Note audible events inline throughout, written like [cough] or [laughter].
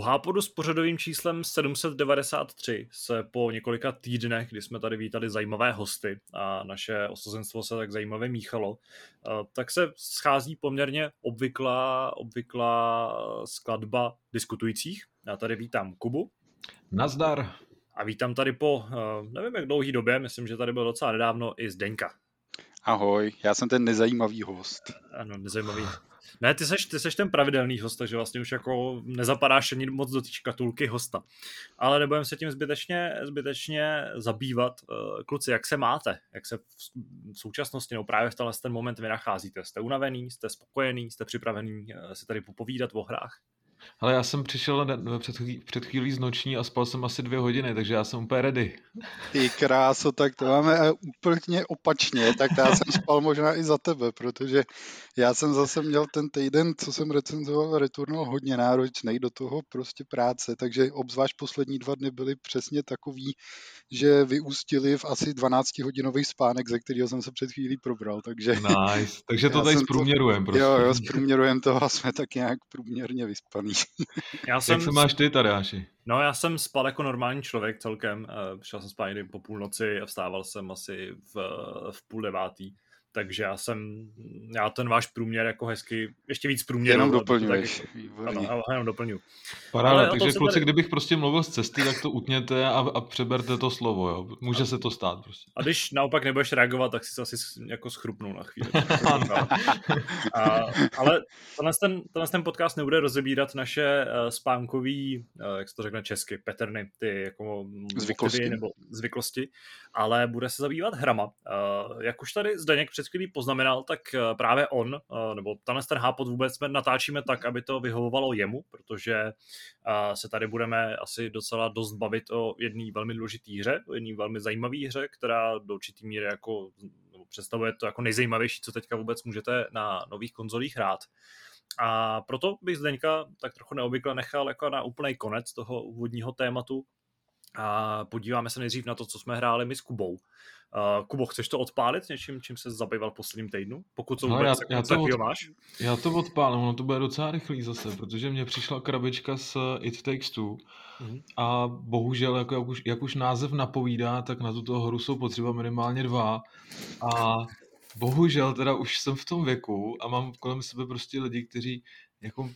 U Hápodu s pořadovým číslem 793 se po několika týdnech, kdy jsme tady vítali zajímavé hosty a naše osazenstvo se tak zajímavě míchalo, eh, tak se schází poměrně obvyklá, obvyklá skladba diskutujících. Já tady vítám Kubu. Nazdar. A vítám tady po, eh, nevím jak dlouhý době, myslím, že tady byl docela nedávno i Zdeňka. Ahoj, já jsem ten nezajímavý host. Ano, nezajímavý. Ne, ty seš, ty seš ten pravidelný host, takže vlastně už jako nezapadáš ani moc do té škatulky hosta. Ale nebudeme se tím zbytečně, zbytečně zabývat. Eh, kluci, jak se máte? Jak se v současnosti, nebo právě v tenhle ten moment vy nacházíte? Jste unavený, jste spokojený, jste připravený eh, si tady popovídat o hrách? Ale já jsem přišel před, chvílí, před chvílí z noční a spal jsem asi dvě hodiny, takže já jsem úplně ready. Ty kráso, tak to máme eh, úplně opačně, tak já jsem spal možná i za tebe, protože já jsem zase měl ten týden, co jsem recenzoval Returnal, hodně náročný do toho prostě práce, takže obzvlášť poslední dva dny byly přesně takový, že vyústili v asi 12-hodinový spánek, ze kterého jsem se před chvílí probral, takže... Nice, takže to tady zprůměrujeme prostě. Jo, jo, zprůměrujeme to a jsme tak nějak průměrně vyspaný. [laughs] Já jsem... Jak se máš ty, Tadeáši? No já jsem spal jako normální člověk celkem, přišel jsem spát někdy po půlnoci a vstával jsem asi v, v půl devátý takže já jsem, já ten váš průměr jako hezky, ještě víc průměr. Jenom doplňuješ. Tak, ano, jenom doplňuji. Paráda, takže kluci, tady... kdybych prostě mluvil z cesty, tak to utněte a, a přeberte to slovo, jo. Může a, se to stát prostě. A když naopak nebudeš reagovat, tak si to asi jako schrupnul na chvíli. [laughs] a, ale tenhle ten, tenhle ten podcast nebude rozebírat naše uh, spánkový, uh, jak se to řekne česky, peterny, ty jako zvyklosti. nebo zvyklosti, ale bude se zabývat hrama. Uh, jak už tady Zdeněk před chvílí poznamenal, tak eh, právě on, eh, nebo tenhle ten hápot vůbec jsme natáčíme tak, aby to vyhovovalo jemu, protože eh, se tady budeme asi docela dost bavit o jedné velmi důležité hře, o jedné velmi zajímavé hře, která do určitý míry jako představuje to jako nejzajímavější, co teďka vůbec můžete na nových konzolích hrát. A proto bych Zdeňka tak trochu neobvykle nechal jako na úplný konec toho úvodního tématu, a podíváme se nejdřív na to, co jsme hráli my s Kubou. Uh, Kubo, chceš to odpálit něčím, čím se zabýval posledním týdnu? Pokud to no, vůbec já, já to od, máš? Já to odpálím, ono to bude docela rychlý zase, protože mě přišla krabička s It Takes Two mm-hmm. a bohužel, jako, jak, už, jak už název napovídá, tak na tuto hru jsou potřeba minimálně dva a bohužel teda už jsem v tom věku a mám kolem sebe prostě lidi, kteří jako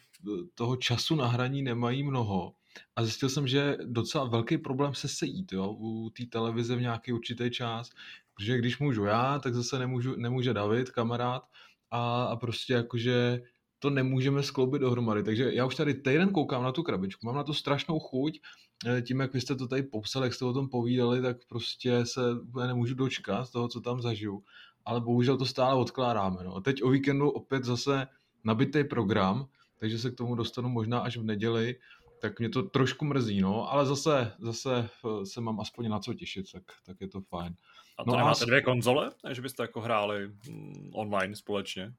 toho času na hraní nemají mnoho a zjistil jsem, že docela velký problém se sejít jo, u té televize v nějaký určitý čas, protože když můžu já, tak zase nemůžu, nemůže David, kamarád, a, a prostě jakože to nemůžeme skloubit dohromady. Takže já už tady týden koukám na tu krabičku, mám na to strašnou chuť, eh, tím, jak vy jste to tady popsali, jak jste o tom povídali, tak prostě se nemůžu dočkat z toho, co tam zažiju. Ale bohužel to stále odkládáme. No. A teď o víkendu opět zase nabitý program, takže se k tomu dostanu možná až v neděli tak mě to trošku mrzí, no, ale zase, zase eh, se mám aspoň na co těšit, tak, tak je to fajn. A to no nemáte a... dvě konzole, že byste jako hráli mm, online společně?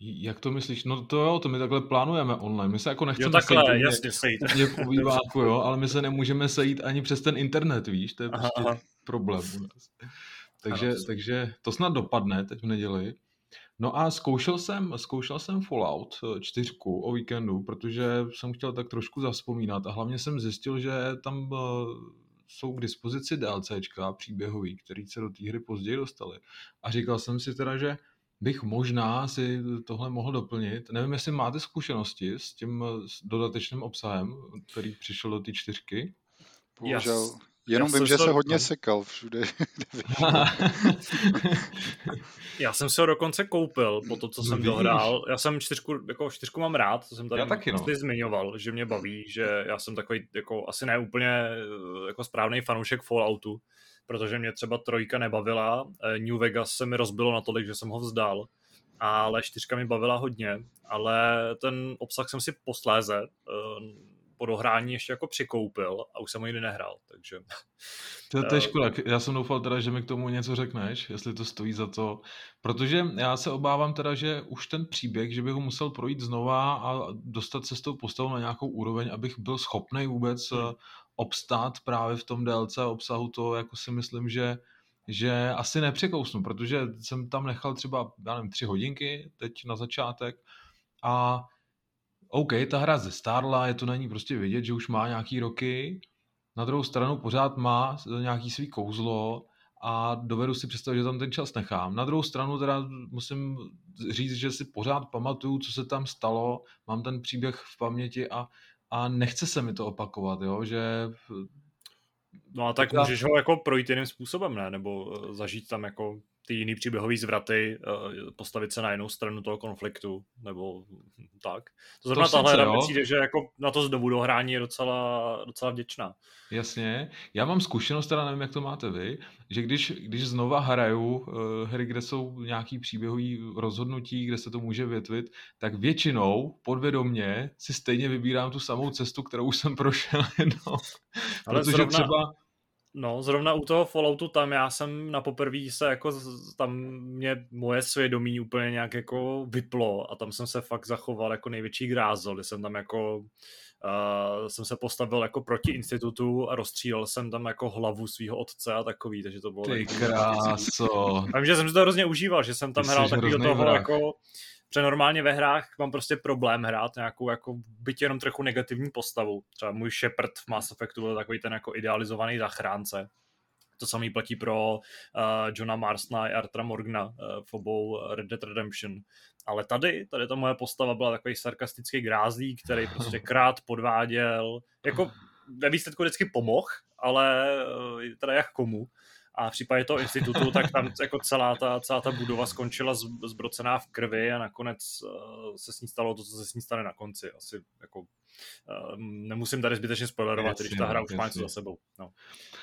Jak to myslíš? No to jo, to my takhle plánujeme online. My se jako nechceme jo, takhle, sejít. jasně, sejít. [laughs] V obýváku, jo, ale my se nemůžeme sejít ani přes ten internet, víš, to je aha, prostě aha. problém u nás. Takže, ano, takže to snad dopadne teď v neděli. No a zkoušel jsem, zkoušel jsem Fallout 4 eh, o víkendu, protože jsem chtěl tak trošku zaspomínat a hlavně jsem zjistil, že tam eh, jsou k dispozici DLCčka příběhový, který se do té hry později dostali. A říkal jsem si teda, že bych možná si tohle mohl doplnit. Nevím, jestli máte zkušenosti s tím eh, dodatečným obsahem, který přišel do té čtyřky. Bohužel, Jenom já vím, že se hodně sekal všude. [laughs] já jsem se ho dokonce koupil po to, co jsem dohrál. Já jsem čtyřku, jako čtyřku mám rád, to jsem tady já taky, no. zmiňoval, že mě baví, že já jsem takový jako asi ne úplně eh, jako správný fanoušek Falloutu, protože mě třeba trojka nebavila, eh, New Vegas se mi rozbilo natolik, že jsem ho vzdal, ale čtyřka mi bavila hodně, ale ten obsah jsem si posléze eh, po dohrání ještě jako přikoupil a už jsem ho nikdy nehrál, takže... [laughs] To, to je škoda, já jsem doufal teda, že mi k tomu něco řekneš, jestli to stojí za to, protože já se obávám teda, že už ten příběh, že bych ho musel projít znova a dostat se s tou postavou na nějakou úroveň, abych byl schopný vůbec hmm. Eh, obstát právě v tom DLC obsahu, to jako si myslím, že že asi nepřekousnu, protože jsem tam nechal třeba, já nevím, tři hodinky teď na začátek a OK, ta hra zestárla, je to na ní prostě vidět, že už má nějaký roky, na druhou stranu pořád má nějaký svý kouzlo a dovedu si představit, že tam ten čas nechám. Na druhou stranu teda musím říct, že si pořád pamatuju, co se tam stalo, mám ten příběh v paměti a, a nechce se mi to opakovat, jo, že No a tak ta... můžeš ho jako projít jiným způsobem, ne? Nebo eh, zažít tam jako ty jiný příběhový zvraty, eh, postavit se na jinou stranu toho konfliktu, nebo tak. To znamená, tahle hra přijde, že jako na to znovu dohrání je docela, docela vděčná. Jasně. Já mám zkušenost, teda nevím, jak to máte vy, že když, když znova hraju uh, hry, kde jsou nějaký příběhový rozhodnutí, kde se to může větvit, tak většinou podvědomně si stejně vybírám tu samou cestu, kterou už jsem prošel [laughs] jednou. Ale Protože zrovna... třeba No, zrovna u toho Falloutu tam já jsem na poprvé se jako, tam mě moje svědomí úplně nějak jako vyplo a tam jsem se fakt zachoval jako největší grázl, kdy jsem tam jako uh, jsem se postavil jako proti institutu a rozstřílel jsem tam jako hlavu svého otce a takový, takže to bylo... Ty kráso. A vím, že jsem si to hrozně užíval, že jsem tam Ty hrál takového toho vrah. jako Protože normálně ve hrách mám prostě problém hrát nějakou jako byť jenom trochu negativní postavu. Třeba můj Shepard v Mass Effectu byl takový ten jako idealizovaný zachránce. To samý platí pro uh, Johna Marsna a Artra Morgana uh, v obou Red Dead Redemption. Ale tady, tady ta moje postava byla takový sarkastický grázlík, který [laughs] prostě krát podváděl. Jako ve výsledku vždycky pomohl, ale uh, teda jak komu a v případě toho institutu, tak tam jako celá ta, celá ta budova skončila zbrocená v krvi a nakonec uh, se s ní stalo to, co se s ní stane na konci. Asi jako uh, nemusím tady zbytečně spoilerovat, když ta hra už má něco za sebou. No.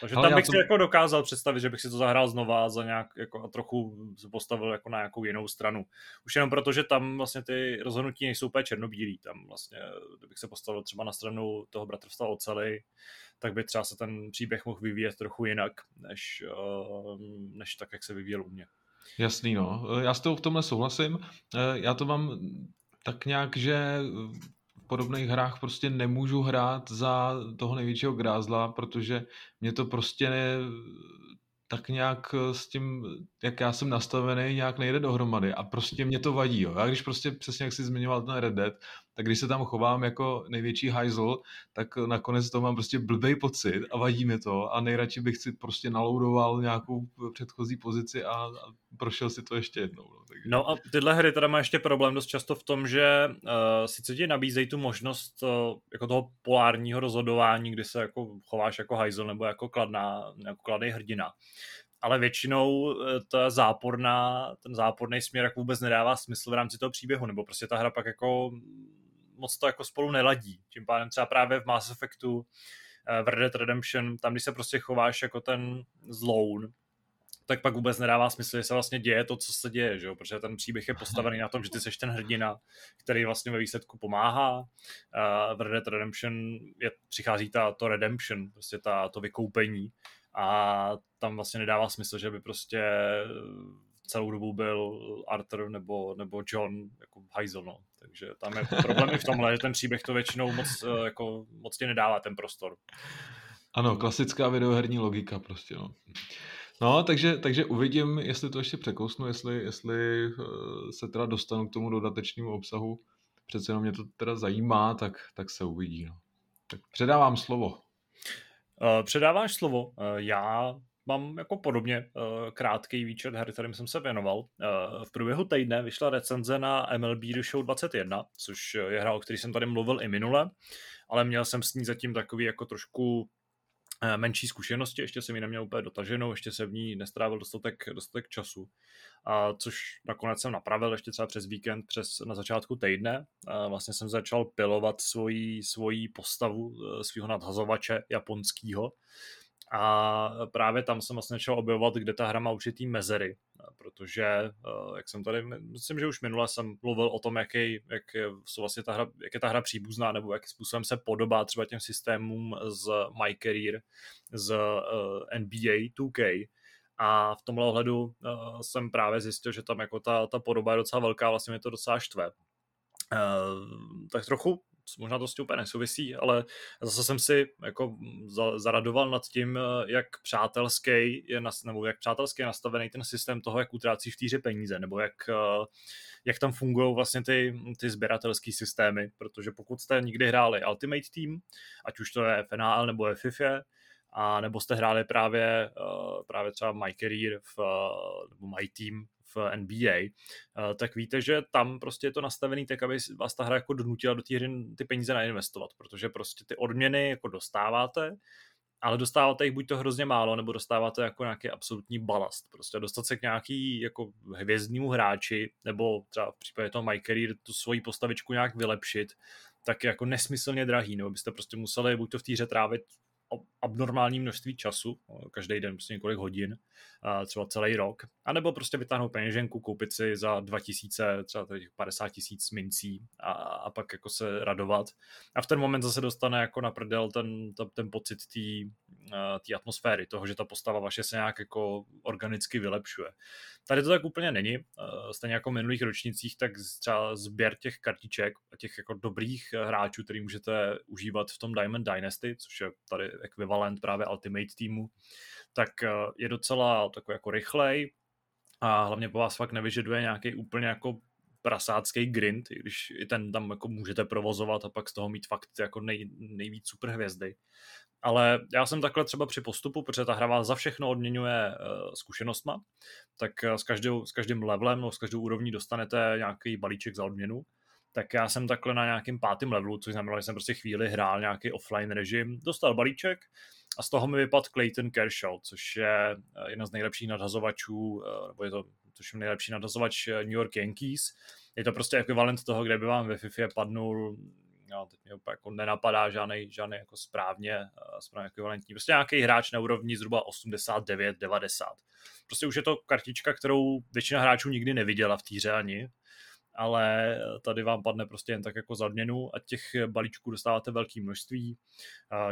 Takže tam bych to... si jako dokázal představit, že bych si to zahrál znova za nějak, jako, a trochu postavil jako na nějakou jinou stranu. Už jenom proto, že tam vlastně ty rozhodnutí nejsou úplně černobílí. Tam vlastně, kdybych se postavil třeba na stranu toho bratrstva ocely, tak by třeba se ten příběh mohl vyvíjet trochu jinak, než, eh, než tak, jak se vyvíjel u mě. Jasný, no. Já s tou v tomhle souhlasím. Eh, já to mám tak nějak, že v podobných hrách prostě nemůžu hrát za toho největšího grázla, protože mě to prostě ne, tak nějak s tím, jak já jsem nastavený, nějak nejde dohromady a prostě mě to vadí. Jo. Já když prostě přesně jak jsi zmiňoval ten Red Dead, tak když se tam chovám jako největší hajzl, tak nakonec to mám prostě blbej pocit a vadí mi to a nejradši bych si prostě naloudoval nějakou předchozí pozici a, a prošel si to ještě jednou. No, takže... no a tyhle hry teda má ještě problém dost často v tom, že uh, sice ti nabízejí tu možnost uh, jako toho polárního rozhodování, kdy se jako chováš jako hajzl nebo jako kladná, jako kladný hrdina, ale většinou eh, ta záporná, ten záporný směr jako vůbec nedává smysl v rámci toho příběhu, nebo prostě ta hra pak jako moc to jako spolu neladí. Tím pádem třeba právě v Mass Effectu, eh, v Red Dead Redemption, tam když se prostě chováš jako ten zloun, tak pak vůbec nedává smysl, že se vlastně děje to, co se děje, že jo? protože ten příběh je postavený na tom, že ty jsi ten hrdina, který vlastně ve výsledku pomáhá. Uh, v Red Dead Redemption je, přichází ta, to redemption, prostě ta, to vykoupení a tam vlastně nedává smysl, že by prostě celou dobu byl Arthur nebo, nebo John jako hajzl, no. Takže tam je problém v tomhle, že ten příběh to většinou moc, eh, jako, moc ti nedává ten prostor. Ano, klasická videoherní logika prostě, no. No, takže, takže uvidím, jestli to ještě překousnu, jestli, jestli eh, se teda dostanu k tomu dodatečnému obsahu. Přece jenom mě to teda zajímá, tak, tak se uvidí. No. Tak předávám slovo. Uh, předáváš slovo. Já mám jako podobně uh, krátký výčet her, kterým jsem se věnoval. Uh, v průběhu týdne vyšla recenze na MLB The Show 21, což je hra, o který jsem tady mluvil i minule, ale měl jsem s ní zatím takový jako trošku Eh, menší zkušenosti, ještě jsem ji neměl úplně dotaženou, ještě jsem v ní nestrávil dostatek, dostatek času, a což nakonec jsem napravil ještě třeba přes víkend, přes na začátku týdne. A vlastně jsem začal pilovat svoji, svoji postavu eh, svého nadhazovače japonského, a právě tam jsem vlastně začal objevovat, kde ta hra má určitý mezery, protože, eh, jak jsem tady, myslím, že už minule jsem mluvil o tom, jaký, jak, jsou vlastně ta hra, jak je ta hra příbuzná, nebo jakým způsobem se podobá třeba těm systémům z My Career, z uh, NBA 2K, a v tomhle ohledu uh, jsem právě zjistil, že tam jako ta, ta podoba je docela velká, vlastně mě to docela štve. Tak trochu možná to s tím úplně nesouvisí, ale zase jsem si jako zaradoval nad tím, jak přátelský je, nebo jak přátelský je nastavený ten systém toho, jak utrácí v týře peníze, nebo jak, jak tam fungují vlastně ty, ty sběratelské systémy, protože pokud jste nikdy hráli Ultimate Team, ať už to je FNAL nebo je FIFA, a nebo jste hráli právě, uh, právě třeba My Career v, nebo My Team v NBA, uh, tak víte, že tam prostě je to nastavený tak, aby vás ta hra jako donutila do té hry ty peníze nainvestovat, protože prostě ty odměny jako dostáváte, ale dostáváte jich buď to hrozně málo, nebo dostáváte jako nějaký absolutní balast. Prostě dostat se k nějaký jako hvězdnímu hráči, nebo třeba v případě toho My Career tu svoji postavičku nějak vylepšit, tak je jako nesmyslně drahý, nebo byste prostě museli buď to v té hře trávit abnormální množství času, každý den prostě několik hodin, třeba celý rok, anebo prostě vytáhnout peněženku, koupit si za 2000, třeba 50 tisíc mincí a, a pak jako se radovat. A v ten moment zase dostane jako na prdel ten, ten, ten pocit té atmosféry, toho, že ta postava vaše se nějak jako organicky vylepšuje. Tady to tak úplně není. Stejně jako v minulých ročnicích, tak třeba sběr těch kartiček a těch jako dobrých hráčů, který můžete užívat v tom Diamond Dynasty, což je tady ekvivalent právě Ultimate týmu, tak eh, je docela takový jako rychlej a hlavně po vás fakt nevyžaduje nějaký úplně jako prasácký grind, i když i ten tam jako můžete provozovat a pak z toho mít fakt jako nej, nejvíc super hvězdy. Ale já jsem takhle třeba při postupu, protože ta hra vás za všechno odměňuje uh, zkušenostma, tak uh, s, každou, s každým levelem nebo s každou úrovní dostanete nějaký balíček za odměnu tak já jsem takhle na nějakým pátém levelu, což znamenalo, že jsem prostě chvíli hrál nějaký offline režim, dostal balíček a z toho mi vypadl Clayton Kershaw, což je eh, jedna z nejlepších nadhazovačů, eh, nebo je to tuším nejlepší nadhazovač eh, New York Yankees. Je to prostě ekvivalent toho, kde by vám ve FIFA padnul no, teď mě úplně jako nenapadá žádný, žádný jako správně, správně ekvivalentní. Prostě nějaký hráč na úrovni zhruba 89-90. Prostě už je to kartička, kterou většina hráčů nikdy neviděla v týře ani ale tady vám padne prostě jen tak jako za odměnu a těch balíčků dostáváte velké množství.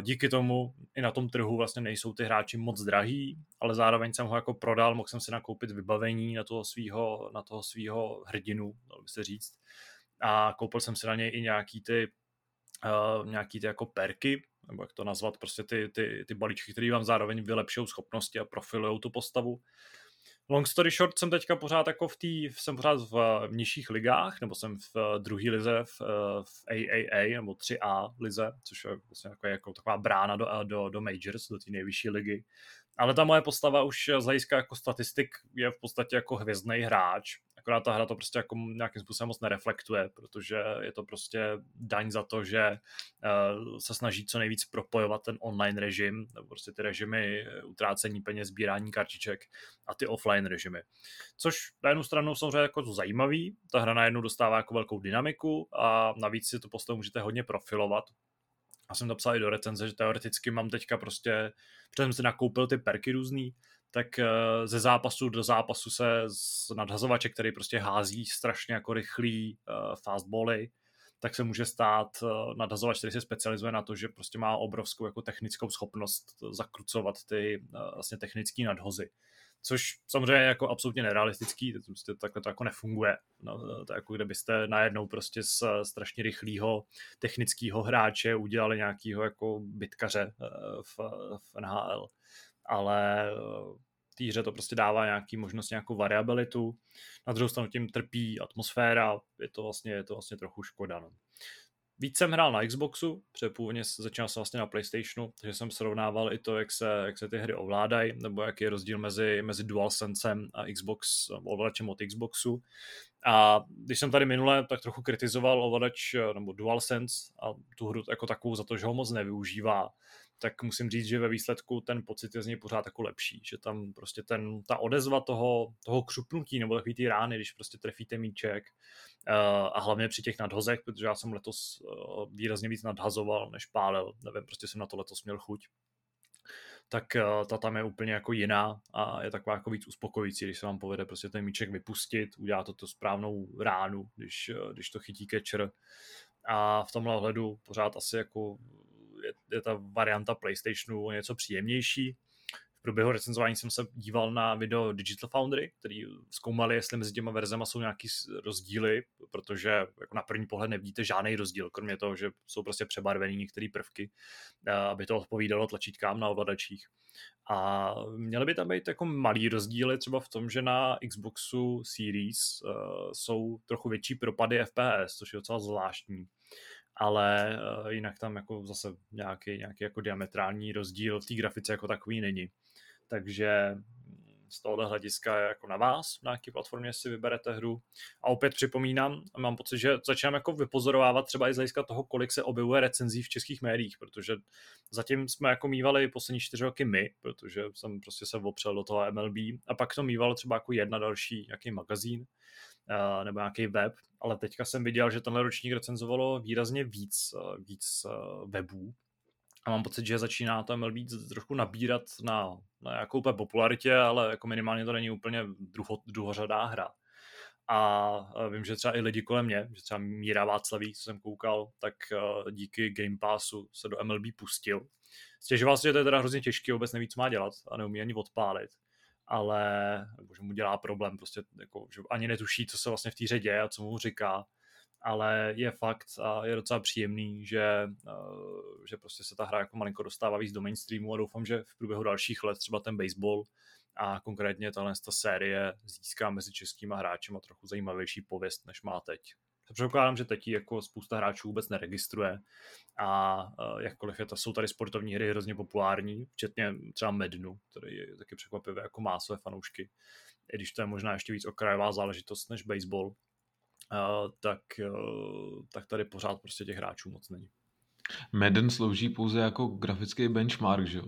Díky tomu i na tom trhu vlastně nejsou ty hráči moc drahý, ale zároveň jsem ho jako prodal, mohl jsem si nakoupit vybavení na toho svého na toho svýho hrdinu, dalo by se říct. A koupil jsem si na něj i nějaký ty nějaký ty jako perky, nebo jak to nazvat, prostě ty, ty, ty balíčky, které vám zároveň vylepšují schopnosti a profilují tu postavu. Long story short, jsem teďka pořád jako v tý, jsem pořád v, v nižších ligách, nebo jsem v druhé lize v, v AAA, nebo 3A lize, což je vlastně jako, jako taková brána do, do, do Majors, do té nejvyšší ligy. Ale ta moje postava už z hlediska jako statistik je v podstatě jako hvězdný hráč Akorát ta hra to prostě jako nějakým způsobem moc nereflektuje, protože je to prostě daň za to, že uh, se snaží co nejvíc propojovat ten online režim, nebo prostě ty režimy utrácení peněz, sbírání kartiček a ty offline režimy. Což na jednu stranu samozřejmě jako to zajímavý, ta hra najednou dostává jako velkou dynamiku a navíc si to postavu můžete hodně profilovat, já jsem to psal i do recenze, že teoreticky mám teďka prostě, protože jsem si nakoupil ty perky různý, tak eh, ze zápasu do zápasu se z nadhazovače, který prostě hází strašně jako rychlý uh, fastbally, tak se může stát uh, nadhazovač, který se specializuje na to, že prostě má obrovskou jako technickou schopnost zakrucovat ty vlastně technické nadhozy. Což samozřejmě je jako absolutně nerealistický, prostě takhle to jako nefunguje. No, to jako kdybyste najednou prostě z strašně rychlého technického hráče udělali nějakého jako bitkaře v, v NHL ale eh, té hře to prostě dává nějaký možnost, nějakou variabilitu. Na druhou stranu tím trpí atmosféra, je to vlastně, je to vlastně trochu škoda. No. Víc jsem hrál na Xboxu, protože původně začínal jsem vlastně na Playstationu, takže jsem srovnával i to, jak se, jak se ty hry ovládají, nebo jaký je rozdíl mezi, mezi DualSensem a Xbox, ovladačem od Xboxu. A když jsem tady minule tak trochu kritizoval ovladač nebo DualSense a tu hru jako takovou za to, že ho moc nevyužívá, tak musím říct, že ve výsledku ten pocit je z něj pořád jako lepší, že tam prostě ten, ta odezva toho, toho křupnutí nebo takový ty rány, když prostě trefíte míček uh, a hlavně při těch nadhozech, protože já jsem letos uh, výrazně víc nadhazoval, než pálil, nevím, prostě jsem na to letos měl chuť, tak uh, ta tam je úplně jako jiná a je taková jako víc uspokojící, když se vám povede prostě ten míček vypustit, udělá to tu správnou ránu, když, když to chytí catcher a v tomhle ohledu pořád asi jako je, ta varianta PlayStationu něco příjemnější. v průběhu recenzování jsem se díval na video Digital Foundry, který zkoumali, jestli mezi těma verzema jsou nějaký rozdíly, protože jako na první pohled nevidíte žádný rozdíl, kromě toho, že jsou prostě přebarvený některé prvky, aby to odpovídalo tlačítkám na ovladačích. A měly by tam být jako malý rozdíly třeba v tom, že na Xboxu Series uh, jsou trochu větší propady FPS, což je docela zvláštní. Ale uh, jinak tam jako zase nějaký, nějaký jako diametrální rozdíl v té grafice jako takový není. Takže z tohohle hlediska je jako na vás, na jaký platformě si vyberete hru. A opět připomínám, mám pocit, že začínám jako vypozorovávat třeba i z hlediska toho, kolik se objevuje recenzí v českých médiích, protože zatím jsme jako mývali poslední čtyři roky my, protože jsem prostě se opřel do toho MLB a pak to mývalo třeba jako jedna další nějaký magazín nebo nějaký web, ale teďka jsem viděl, že tenhle ročník recenzovalo výrazně víc, uh, víc uh, webů, a mám pocit, že začíná to MLB trošku nabírat na, na nějakou popularitě, ale jako minimálně to není úplně druho, druhořadá hra. A vím, že třeba i lidi kolem mě, že třeba Míra Václaví, co jsem koukal, tak díky Game Passu se do MLB pustil. Stěžoval si, že to je teda hrozně těžké, vůbec neví, co má dělat a neumí ani odpálit ale nebo že mu dělá problém, prostě jako, že ani netuší, co se vlastně v té děje a co mu říká ale je fakt a je docela příjemný, že, eh, že prostě se ta hra jako malinko dostává víc do mainstreamu a doufám, že v průběhu dalších let třeba ten baseball a konkrétně tahle ta série získá mezi českýma hráči trochu zajímavější pověst, než má teď. Předpokládám, že teď jako spousta hráčů vůbec neregistruje a uh, jakkoliv je to, jsou tady sportovní hry hrozně populární, včetně třeba Mednu, který je taky překvapivě jako má své fanoušky, i když to je možná ještě víc okrajová záležitost než baseball, tak, uh, tak tady pořád prostě těch hráčů moc není. Madden slouží pouze jako grafický benchmark, že jo?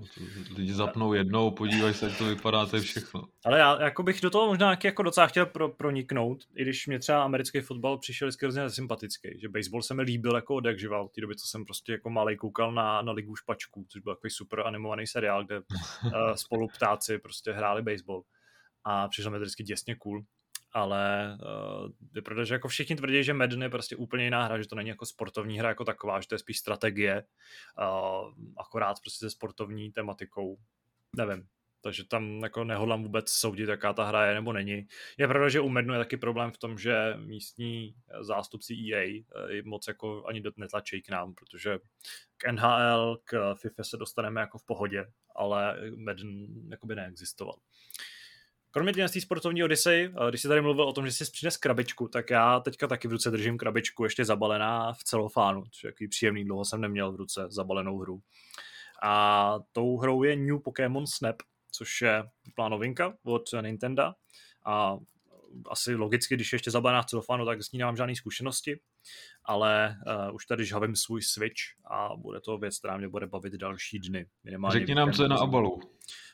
Lidi zapnou jednou, podívají se, jak to vypadá, to je všechno. Ale já jako bych do toho možná jako docela chtěl pro, proniknout, i když mě třeba americký fotbal přišel vždycky hrozně sympatický, že baseball se mi líbil jako od jak té doby, co jsem prostě jako malý koukal na, na Ligu špačků, což byl takový super animovaný seriál, kde [laughs] uh, spolu ptáci prostě hráli baseball a přišlo mi to vždycky děsně cool ale uh, je pravda, že jako všichni tvrdí, že Madden je prostě úplně jiná hra, že to není jako sportovní hra jako taková, že to je spíš strategie, uh, akorát prostě se sportovní tematikou, nevím, takže tam jako nehodlám vůbec soudit, jaká ta hra je nebo není. Je pravda, že u Mednu je taky problém v tom, že místní zástupci EA eh, moc jako ani netlačí k nám, protože k NHL, k FIFA se dostaneme jako v pohodě, ale Madden jakoby neexistoval. Kromě té sportovní Odyssey, když jsi tady mluvil o tom, že jsi přines krabičku, tak já teďka taky v ruce držím krabičku ještě zabalená v celofánu, což je takový příjemný, dlouho jsem neměl v ruce zabalenou hru. A tou hrou je New Pokémon Snap, což je plánovinka od Nintendo a asi logicky, když je ještě zabalená v celofánu, tak s ní nemám žádné zkušenosti, ale uh, už tady žhavím svůj Switch a bude to věc, která mě bude bavit další dny. Minimálně Řekni nám, co je na obalu.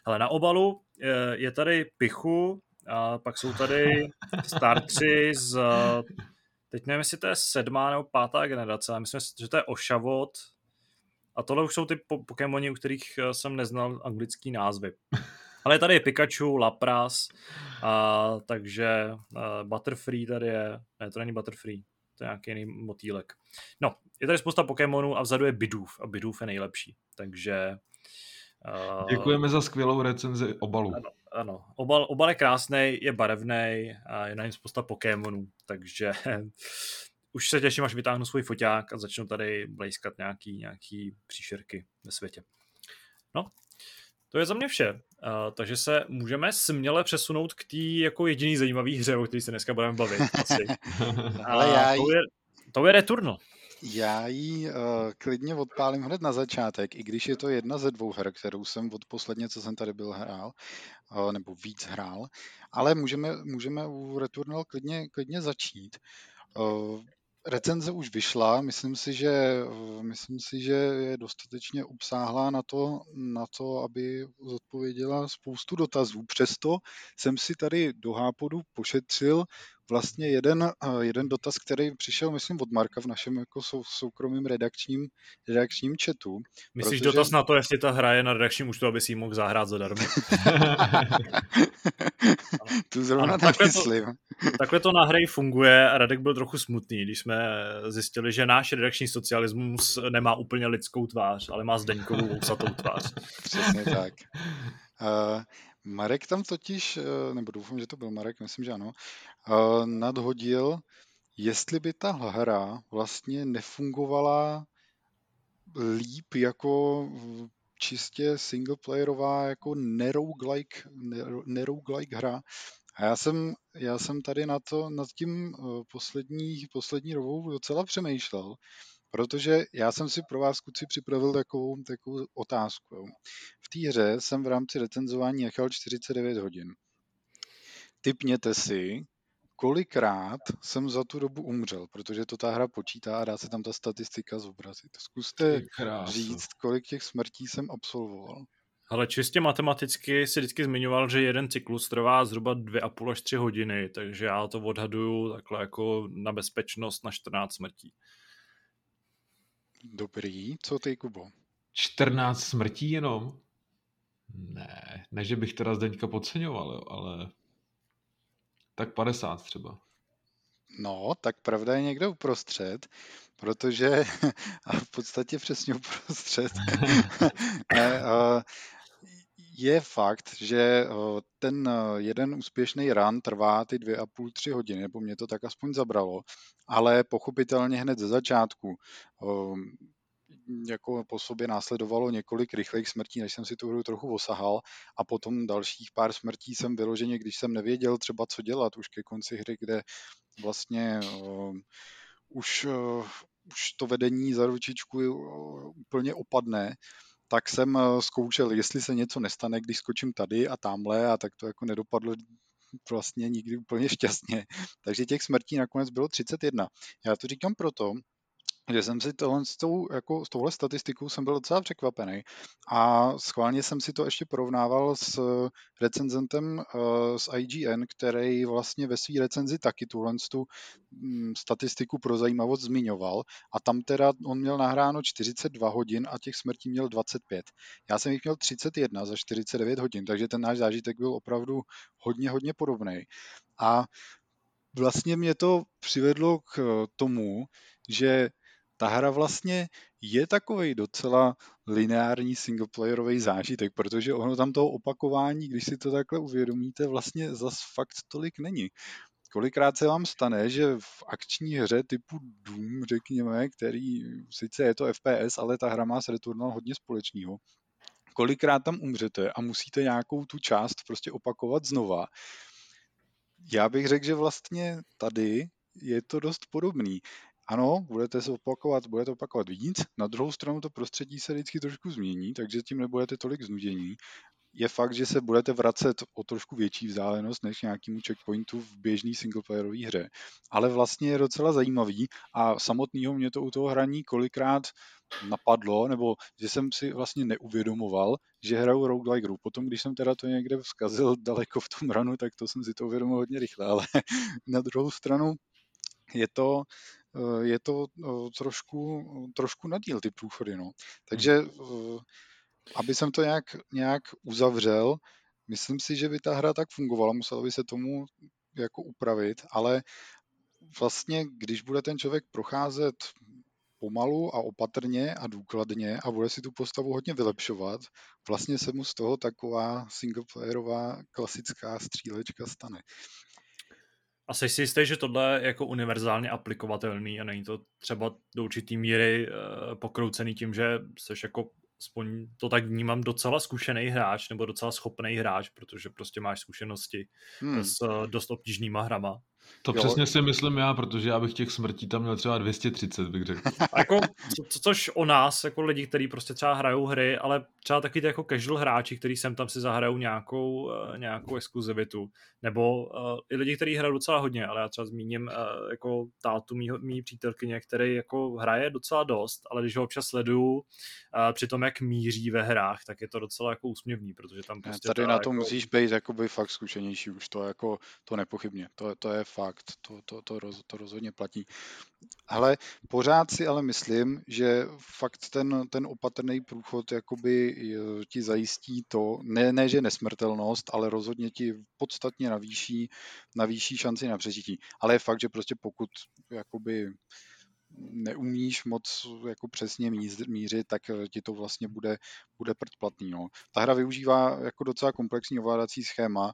Ale na obalu je, je tady Pichu, a pak jsou tady starci z, teď nevím, jestli to je sedmá nebo pátá generace, ale myslím, že to je Ošavot, a tohle už jsou ty po- Pokémoni, u kterých eh, jsem neznal anglický názvy. Ale tady je Pikachu, Lapras, a, takže a, Butterfree tady je, ne, to není Butterfree, to je nějaký jiný motýlek. No, je tady spousta Pokémonů a vzadu je Bidoof a Bidoof je nejlepší, takže... Děkujeme za skvělou recenzi obalu. Ano, ano. Obal, obal je krásný, je barevný a je na něm spousta Pokémonů, takže [laughs] už se těším, až vytáhnu svůj foťák a začnu tady blejskat nějaký, nějaký příšerky ve světě. No, to je za mě vše. Uh, takže se můžeme směle přesunout k té jako jediný zajímavý hře, o který se dneska budeme bavit. Asi. [laughs] Ale já to, je, to je Returnal. Já ji uh, klidně odpálím hned na začátek, i když je to jedna ze dvou her, kterou jsem od posledně, co jsem tady byl, hrál, uh, nebo víc hrál, ale můžeme, můžeme u Returnal klidně, klidně začít. Uh, recenze už vyšla, myslím si, že, myslím si, že je dostatečně obsáhlá na to, na to, aby zodpověděla spoustu dotazů. Přesto jsem si tady do Hápodu pošetřil vlastně jeden, eh, jeden dotaz, který přišel, myslím, od Marka v našem jako sou, soukromým redakčním, redakčním chatu. Myslíš protože... dotaz na to, jestli ta hra je na redakčním účtu, aby si ji mohl zahrát zadarmo? [laughs] tu zrovna ano, takhle myslím. To, takhle to na hry funguje a Radek byl trochu smutný, když jsme zjistili, že náš redakční socialismus nemá úplně lidskou tvář, ale má zdeňkovou úsatou tvář. [laughs] Přesně tak. Uh, Marek tam totiž, nebo doufám, že to byl Marek, myslím, že ano, nadhodil, jestli by ta hra vlastně nefungovala líp jako čistě singleplayerová jako neroguelike, neroguelike hra. A já jsem, já jsem tady na to, nad tím eh, poslední, poslední dobou docela přemýšlel, protože já jsem si pro vás, kuci, připravil takovou, takovou otázku. V té hře jsem v rámci recenzování nechal 49 hodin. Typněte si, kolikrát jsem za tu dobu umřel, protože to ta hra počítá a dá se tam ta statistika zobrazit. Zkuste říct, kolik těch smrtí jsem absolvoval. Ale čistě matematicky si vždycky zmiňoval, že jeden cyklus trvá zhruba 2,5 až 3 hodiny, takže já to odhaduju takhle jako na bezpečnost na 14 smrtí. Dobrý, co ty, Kubo? 14 smrtí jenom? Ne, ne, že bych teda Zdeňka podceňoval, ale tak 50 třeba. No, tak pravda je někde uprostřed, protože [laughs] a v podstatě přesně uprostřed [laughs] je fakt, že ten jeden úspěšný run trvá ty dvě a půl, tři hodiny, nebo mě to tak aspoň zabralo, ale pochopitelně hned ze začátku jako po sobě následovalo několik rychlých smrtí, než jsem si tu hru trochu osahal a potom dalších pár smrtí jsem vyloženě, když jsem nevěděl třeba co dělat už ke konci hry, kde vlastně uh, už, uh, už to vedení za ručičku uh, úplně opadne, tak jsem zkoušel, jestli se něco nestane, když skočím tady a tamhle a tak to jako nedopadlo vlastně nikdy úplně šťastně. Takže těch smrtí nakonec bylo 31. Já to říkám proto, že jsem si tohle, s, tou, jako, s touhle statistikou jsem byl docela překvapený a schválně jsem si to ještě porovnával s recenzentem uh, z IGN, který vlastně ve své recenzi taky tuhle tu um, statistiku pro zajímavost zmiňoval a tam teda on měl nahráno 42 hodin a těch smrtí měl 25. Já jsem jich měl 31 za 49 hodin, takže ten náš zážitek byl opravdu hodně, hodně podobný. A vlastně mě to přivedlo k tomu, že ta hra vlastně je takový docela lineární singleplayerový zážitek, protože ono tam toho opakování, když si to takhle uvědomíte, vlastně zas fakt tolik není. Kolikrát se vám stane, že v akční hře typu Doom, řekněme, který sice je to FPS, ale ta hra má s Returnal hodně společného, kolikrát tam umřete a musíte nějakou tu část prostě opakovat znova. Já bych řekl, že vlastně tady je to dost podobný ano, budete se opakovat, budete opakovat víc, na druhou stranu to prostředí se vždycky trošku změní, takže tím nebudete tolik znudění. Je fakt, že se budete vracet o trošku větší vzdálenost než nějakému checkpointu v běžné singleplayerové hře. Ale vlastně je docela zajímavý a samotného mě to u toho hraní kolikrát napadlo, nebo že jsem si vlastně neuvědomoval, že hraju roguelike hru. Potom, když jsem teda to někde vzkazil daleko v tom ranu, tak to jsem si to uvědomil hodně rychle, ale [laughs] na druhou stranu je to, je to eh, trošku, trošku nadíl ty průchody. No. Takže hmm. eh, aby jsem to nějak, nějak uzavřel, myslím si, že by ta hra tak fungovala, muselo by se tomu jako upravit, ale vlastně, když bude ten člověk procházet pomalu a opatrně a důkladně a bude si tu postavu hodně vylepšovat, vlastně se mu z toho taková singleplayerová klasická střílečka stane. A jsi si jistý, že tohle je jako univerzálně aplikovatelný a není to třeba do určitý míry uh, pokroucený tím, že jsi jako aspoň to tak vnímám, docela zkušený hráč nebo docela schopný hráč, protože prostě máš zkušenosti hmm. s uh, dost obtížnýma hrama. To jo. přesně si myslím já, protože já bych těch smrtí tam měl třeba 230, bych řekl. A [laughs] jako, co, což o nás, jako lidi, kteří prostě třeba hrajou hry, ale třeba taky ty jako casual hráči, kteří sem tam si zahrajou nějakou, uh, nějakou exkluzivitu, nebo uh, i lidi, kteří hrajou docela hodně, ale já třeba zmíním uh, jako tátu mý, mý přítelkyně, který jako hraje docela dost, ale když ho občas sleduju uh, při tom, jak míří ve hrách, tak je to docela jako úsměvný, protože tam prostě Tady na to jako... musíš být jakoby fakt zkušenější už, to jako, to nepochybně, to, to je fakt, to, to, to, roz, to rozhodně platí. Ale pořád si ale myslím, že fakt ten, ten opatrný průchod jakoby ti zajistí to, ne, ne že nesmrtelnost, ale rozhodně ti podstatně navýší, navýší šanci na přežití. Ale je fakt, že prostě pokud jakoby neumíš moc jako přesně mířit, tak ti to vlastně bude, bude prdplatný. No. Ta hra využívá jako docela komplexní ovládací schéma,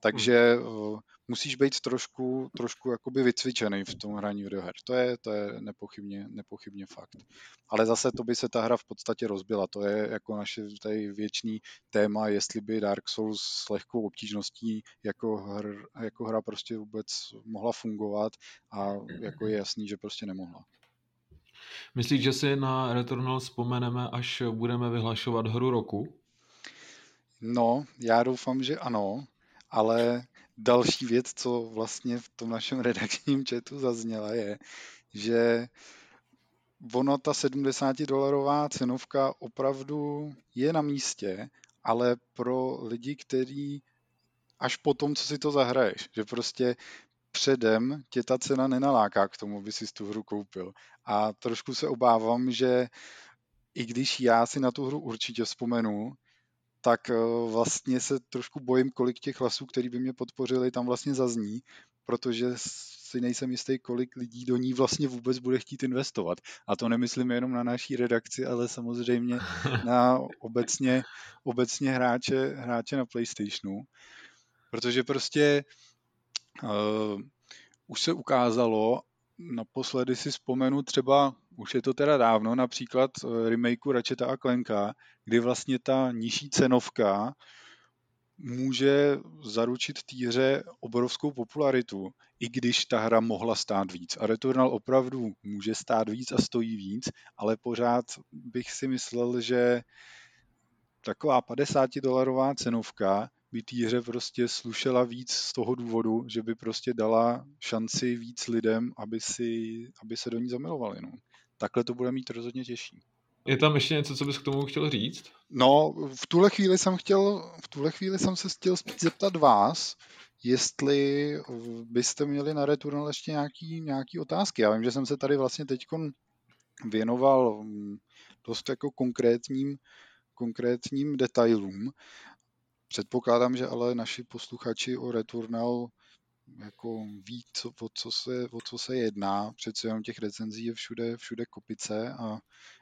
takže uh, musíš být trošku, trošku jakoby vycvičený v tom hraní videoher. To je, to je nepochybně, nepochybně fakt. Ale zase to by se ta hra v podstatě rozbila. To je jako naše tady věčný téma, jestli by Dark Souls s lehkou obtížností jako, hr, jako hra prostě vůbec mohla fungovat a jako je jasný, že prostě nemohla. Myslíš, že si na Returnal vzpomeneme, až budeme vyhlašovat hru roku? No, já doufám, že ano, ale další věc, co vlastně v tom našem [laughs] redakčním chatu zazněla, je, že ono, ta 70 dolarová cenovka opravdu je na místě, ale pro lidi, kteří až po tom, co si to zahraješ, že prostě předem tě ta cena nenaláká k tomu, aby si tu hru koupil. A trošku se obávám, že i když já si na tu hru určitě vzpomenu, tak eh, vlastně se trošku bojím, kolik těch hlasů, který by mě podpořili, tam vlastně zazní, protože si nejsem jistý, kolik lidí do ní vlastně vůbec bude chtít investovat. A to nemyslím jenom na naší redakci, ale samozřejmě na [laughs] obecně, obecně hráče, hráče na PlayStationu. Protože prostě uh, už se ukázalo, naposledy si vzpomenu třeba, už je to teda dávno, například eh, remakeu Ratcheta a Klenka, kdy vlastně ta nižší cenovka může zaručit týře obrovskou popularitu, i když ta hra mohla stát víc. A Returnal opravdu může stát víc a stojí víc, ale pořád bych si myslel, že taková 50 dolarová cenovka by té hře prostě slušela víc z toho důvodu, že by prostě dala šanci víc lidem, aby, si, aby se do ní zamilovali. No. Takhle to bude mít rozhodně těžší. Je tam ještě něco, co bys k tomu chtěl říct? No, v tuhle chvíli jsem chtěl, v tuhle chvíli jsem se chtěl spíš zeptat vás, jestli byste měli na Returnal ještě nějaký, nějaký otázky. Já vím, že jsem se tady vlastně teď věnoval mm, dost jako konkrétním, konkrétním detailům. Předpokládám, že ale naši posluchači o Returnal jako ví, co, o, co se, o co se jedná. Přece jenom těch recenzí je všude, všude kopice a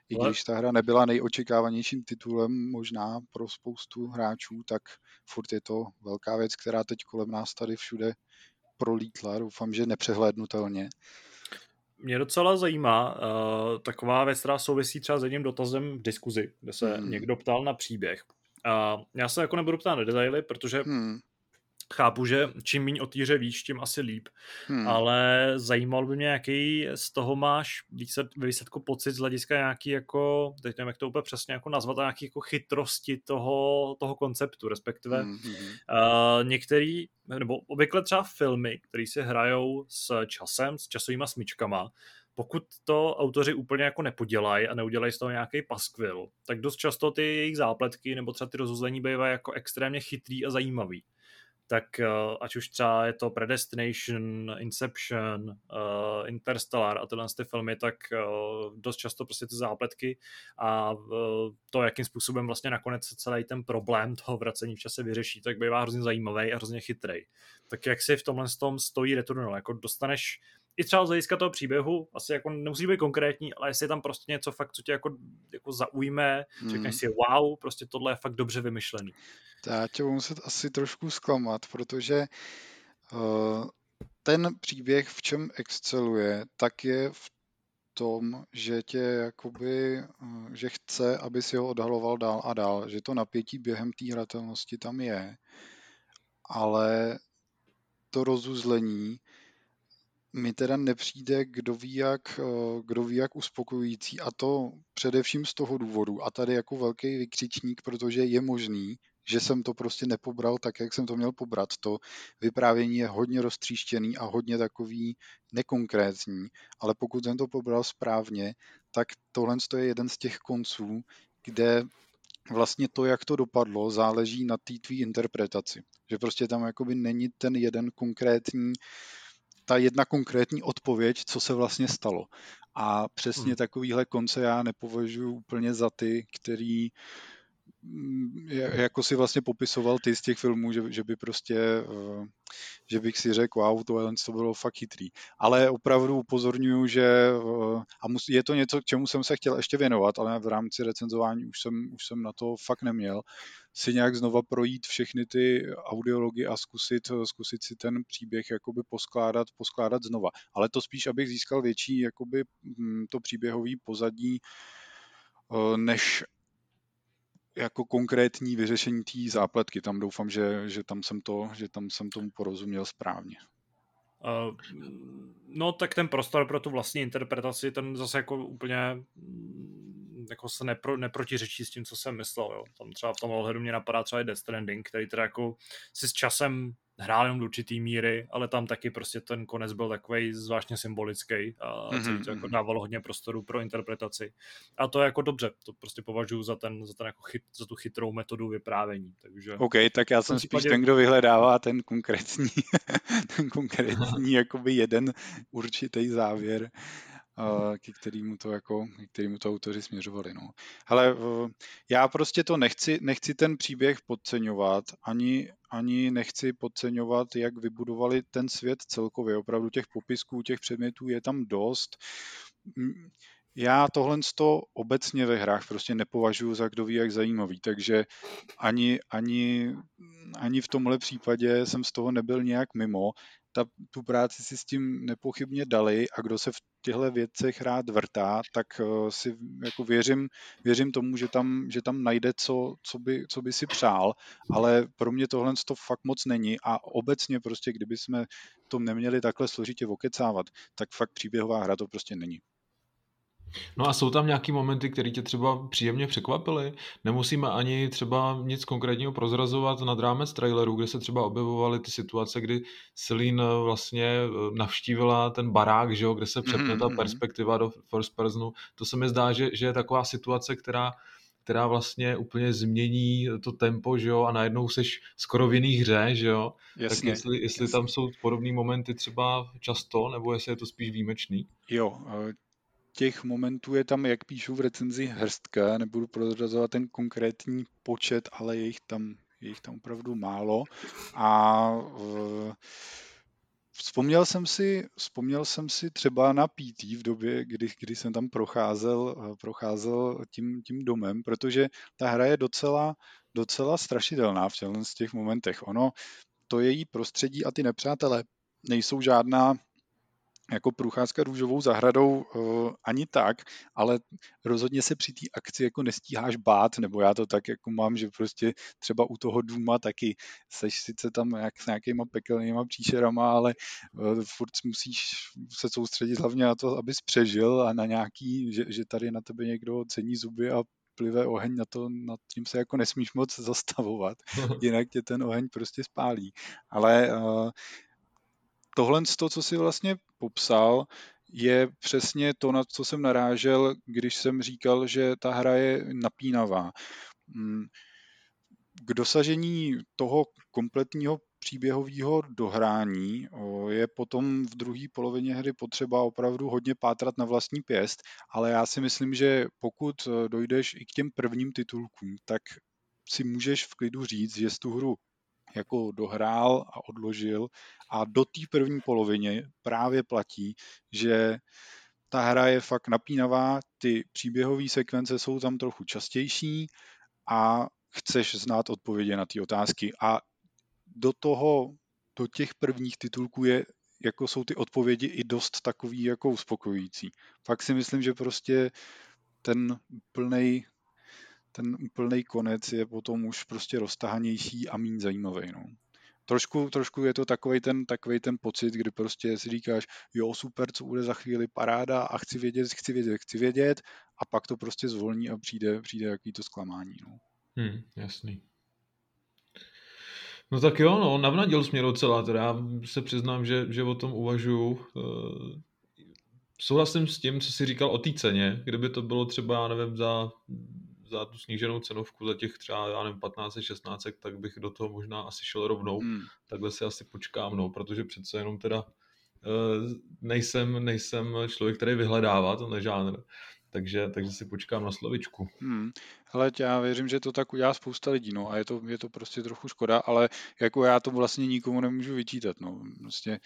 i když ta hra nebyla nejočekávanějším titulem možná pro spoustu hráčů, tak furt je to velká věc, která teď kolem nás tady všude prolítla. Doufám, že nepřehlédnutelně. Mě docela zajímá uh, taková věc, která souvisí třeba s jedním dotazem v diskuzi, kde se hmm. někdo ptal na příběh. Uh, já se jako nebudu ptát na detaily, protože hmm chápu, že čím méně o týře víš, tím asi líp, hmm. ale zajímalo by mě, jaký z toho máš výsled, výsledku pocit z hlediska nějaký jako, teď nevím, jak to úplně přesně jako nazvat, nějaký jako chytrosti toho, toho konceptu, respektive hmm. uh, některý, nebo obvykle třeba filmy, které se hrajou s časem, s časovými smyčkama, pokud to autoři úplně jako nepodělají a neudělají z toho nějaký paskvil, tak dost často ty jejich zápletky nebo třeba ty rozuzlení bývají jako extrémně chytrý a zajímavý tak uh, ať už třeba je to Predestination, Inception, uh, Interstellar a tyhle ty filmy, tak uh, dost často prostě ty zápletky a uh, to, jakým způsobem vlastně nakonec celý ten problém toho vracení v čase vyřeší, tak bývá hrozně zajímavý a hrozně chytrý. Tak jak si v tomhle tom stojí Returnal? Jako dostaneš i třeba z hlediska toho příběhu, asi jako nemusí být konkrétní, ale jestli je tam prostě něco fakt, co tě jako, jako zaujme, mm. řekneš si wow, prostě tohle je fakt dobře vymyšlený. Já tě budu muset asi trošku zklamat, protože uh, ten příběh, v čem exceluje, tak je v tom, že tě jakoby, uh, že chce, aby si ho odhaloval dál a dál, že to napětí během té hratelnosti tam je, ale to rozuzlení mi teda nepřijde, kdo ví, jak, eh, kdo ví jak uspokojující a to především z toho důvodu a tady jako velký vykřičník, protože je možný, že jsem to prostě nepobral tak, jak jsem to měl pobrat. To vyprávění je hodně roztříštěný a hodně takový nekonkrétní, ale pokud jsem to pobral správně, tak tohle je jeden z těch konců, kde vlastně to, jak to dopadlo, záleží na té tvý interpretaci. Že prostě tam jakoby není ten jeden konkrétní ta jedna konkrétní odpověď, co se vlastně stalo. A přesně hmm. takovýhle konce já nepovažuji úplně za ty, který jako si vlastně popisoval ty z těch filmů, že, že by prostě, uh, že bych si řekl, wow, tohle to bylo fakt chytrý. Ale opravdu upozorňuju, že uh, a mus, je to něco, k čemu jsem se chtěl ještě věnovat, ale v rámci recenzování už jsem, už jsem na to fakt neměl, si nějak znova projít všechny ty audiology a zkusit, zkusit si ten příběh jakoby poskládat, poskládat znova. Ale to spíš, abych získal větší jakoby hm, to příběhový pozadí, než jako konkrétní vyřešení té zápletky. Tam doufám, že, že, tam jsem to, že tam jsem tomu porozuměl správně. No tak ten prostor pro tu vlastní interpretaci, ten zase jako úplně jako se nepro, neprotiřečí s tím, co jsem myslel. Jo. Tam třeba v tom ohledu mě napadá třeba i Death Stranding, který teda jako si s časem hrál jenom do určitý míry, ale tam taky prostě ten konec byl takový zvláštně symbolický a mm-hmm. to jako mhm. dávalo hodně prostoru pro interpretaci. A to je jako dobře, to prostě považuji za, ten, za, ten jako chyt, za tu chytrou metodu vyprávění. Takže OK, tak já jsem spíš ten, kdo vyhledává ten konkrétní, [laughs] ten konkrétní jakoby jeden určitý závěr ke kterému to, jako, ke kterému to autoři směřovali. No. Ale já prostě to nechci, nechci ten příběh podceňovat, ani, ani nechci podceňovat, jak vybudovali ten svět celkově. Opravdu těch popisků, těch předmětů je tam dost. Já tohle to obecně ve hrách prostě nepovažuji za kdo ví jak zajímavý, takže ani, ani, ani v tomhle případě jsem z toho nebyl nějak mimo ta, tu práci si s tím nepochybně dali a kdo se v těchto věcech rád vrtá, tak uh, si jako věřím, věřím tomu, že tam, že tam najde, co, co, by, co by si přál, ale pro mě tohle to fakt moc není a obecně prostě, kdyby jsme to neměli takhle složitě okecávat, tak fakt příběhová hra to prostě není. No a jsou tam nějaký momenty, které tě třeba příjemně překvapily? Nemusíme ani třeba nic konkrétního prozrazovat nad rámec traileru, kde se třeba objevovaly ty situace, kdy Celine vlastně eh, navštívila ten barák, že jo, kde se přepne ta mm-hmm. perspektiva do first personu. To se mi zdá, že, že je taková situace, která která vlastně úplně změní to tempo, že jo, a najednou seš skoro v jiný hře, že jo. Jasně, tak jestli, jestli jasně. tam jsou podobné momenty třeba často, nebo jestli je to spíš výjimečný? Jo, eh, těch momentů je tam, jak píšu v recenzi, hrstka, nebudu prozrazovat ten konkrétní počet, ale je jich tam, je jich tam opravdu málo. A uh, Vzpomněl jsem si, vzpomněl jsem si třeba na PT v době, kdy, kdy jsem tam procházel, eh, procházel tím, tím domem, protože ta hra je docela, docela strašidelná v těch momentech. Ono, to její prostředí a ty nepřátelé nejsou žádná jako průcházka růžovou zahradou uh, ani tak, ale rozhodně se při té akci jako nestíháš bát, nebo já to tak jako mám, že prostě třeba u toho Duma taky seš sice tam jak s nějakýma pekelnýma příšerama, ale uh, furt musíš se soustředit hlavně na to, abys přežil a na nějaký, že, že tady na tebe někdo cení zuby a plivé oheň, na to, nad tím se jako nesmíš moc zastavovat, [laughs] jinak tě ten oheň prostě spálí. Ale uh, tohle, to, co si vlastně popsal, je přesně to, na co jsem narážel, když jsem říkal, že ta hra je napínavá. Mm, k dosažení toho kompletního příběhového dohrání je potom v druhé polovině hry potřeba opravdu hodně pátrat na vlastní pěst, ale já si myslím, že pokud dojdeš i k těm prvním titulkům, tak si můžeš v klidu říct, že jsi tu hru jako dohrál a odložil a do té první polovině právě platí, že ta hra je fakt napínavá, ty příběhové sekvence jsou tam trochu častější a chceš znát odpovědi na ty otázky a do toho, do těch prvních titulků je, jako jsou ty odpovědi i dost takový jako uspokojující. Fakt si myslím, že prostě ten plný ten úplný konec je potom už prostě roztahanější a méně zajímavý. No. Trošku, trošku je to takový ten, takovej ten pocit, kdy prostě si říkáš, jo, super, co bude za chvíli paráda a chci vědět, chci vědět, chci vědět a pak to prostě zvolní a přijde, přijde jaký to zklamání. No. Hmm, jasný. No tak jo, no, navnadil jsi mě docela, teda já se přiznám, že, že o tom uvažuju. Uh, souhlasím s tím, co jsi říkal o té ceně, kdyby to bylo třeba, já nevím, za za tu sníženou cenovku, za těch třeba, já nevím, 15, 16, tak bych do toho možná asi šel rovnou. Hmm. Takhle si asi počkám, no, protože přece jenom teda uh, nejsem, nejsem člověk, který vyhledává ten žánr. takže, takže si počkám na slovičku. Hmm. Hele, já věřím, že to tak udělá spousta lidí, no, a je to, je to prostě trochu škoda, ale jako já to vlastně nikomu nemůžu vyčítat, no, prostě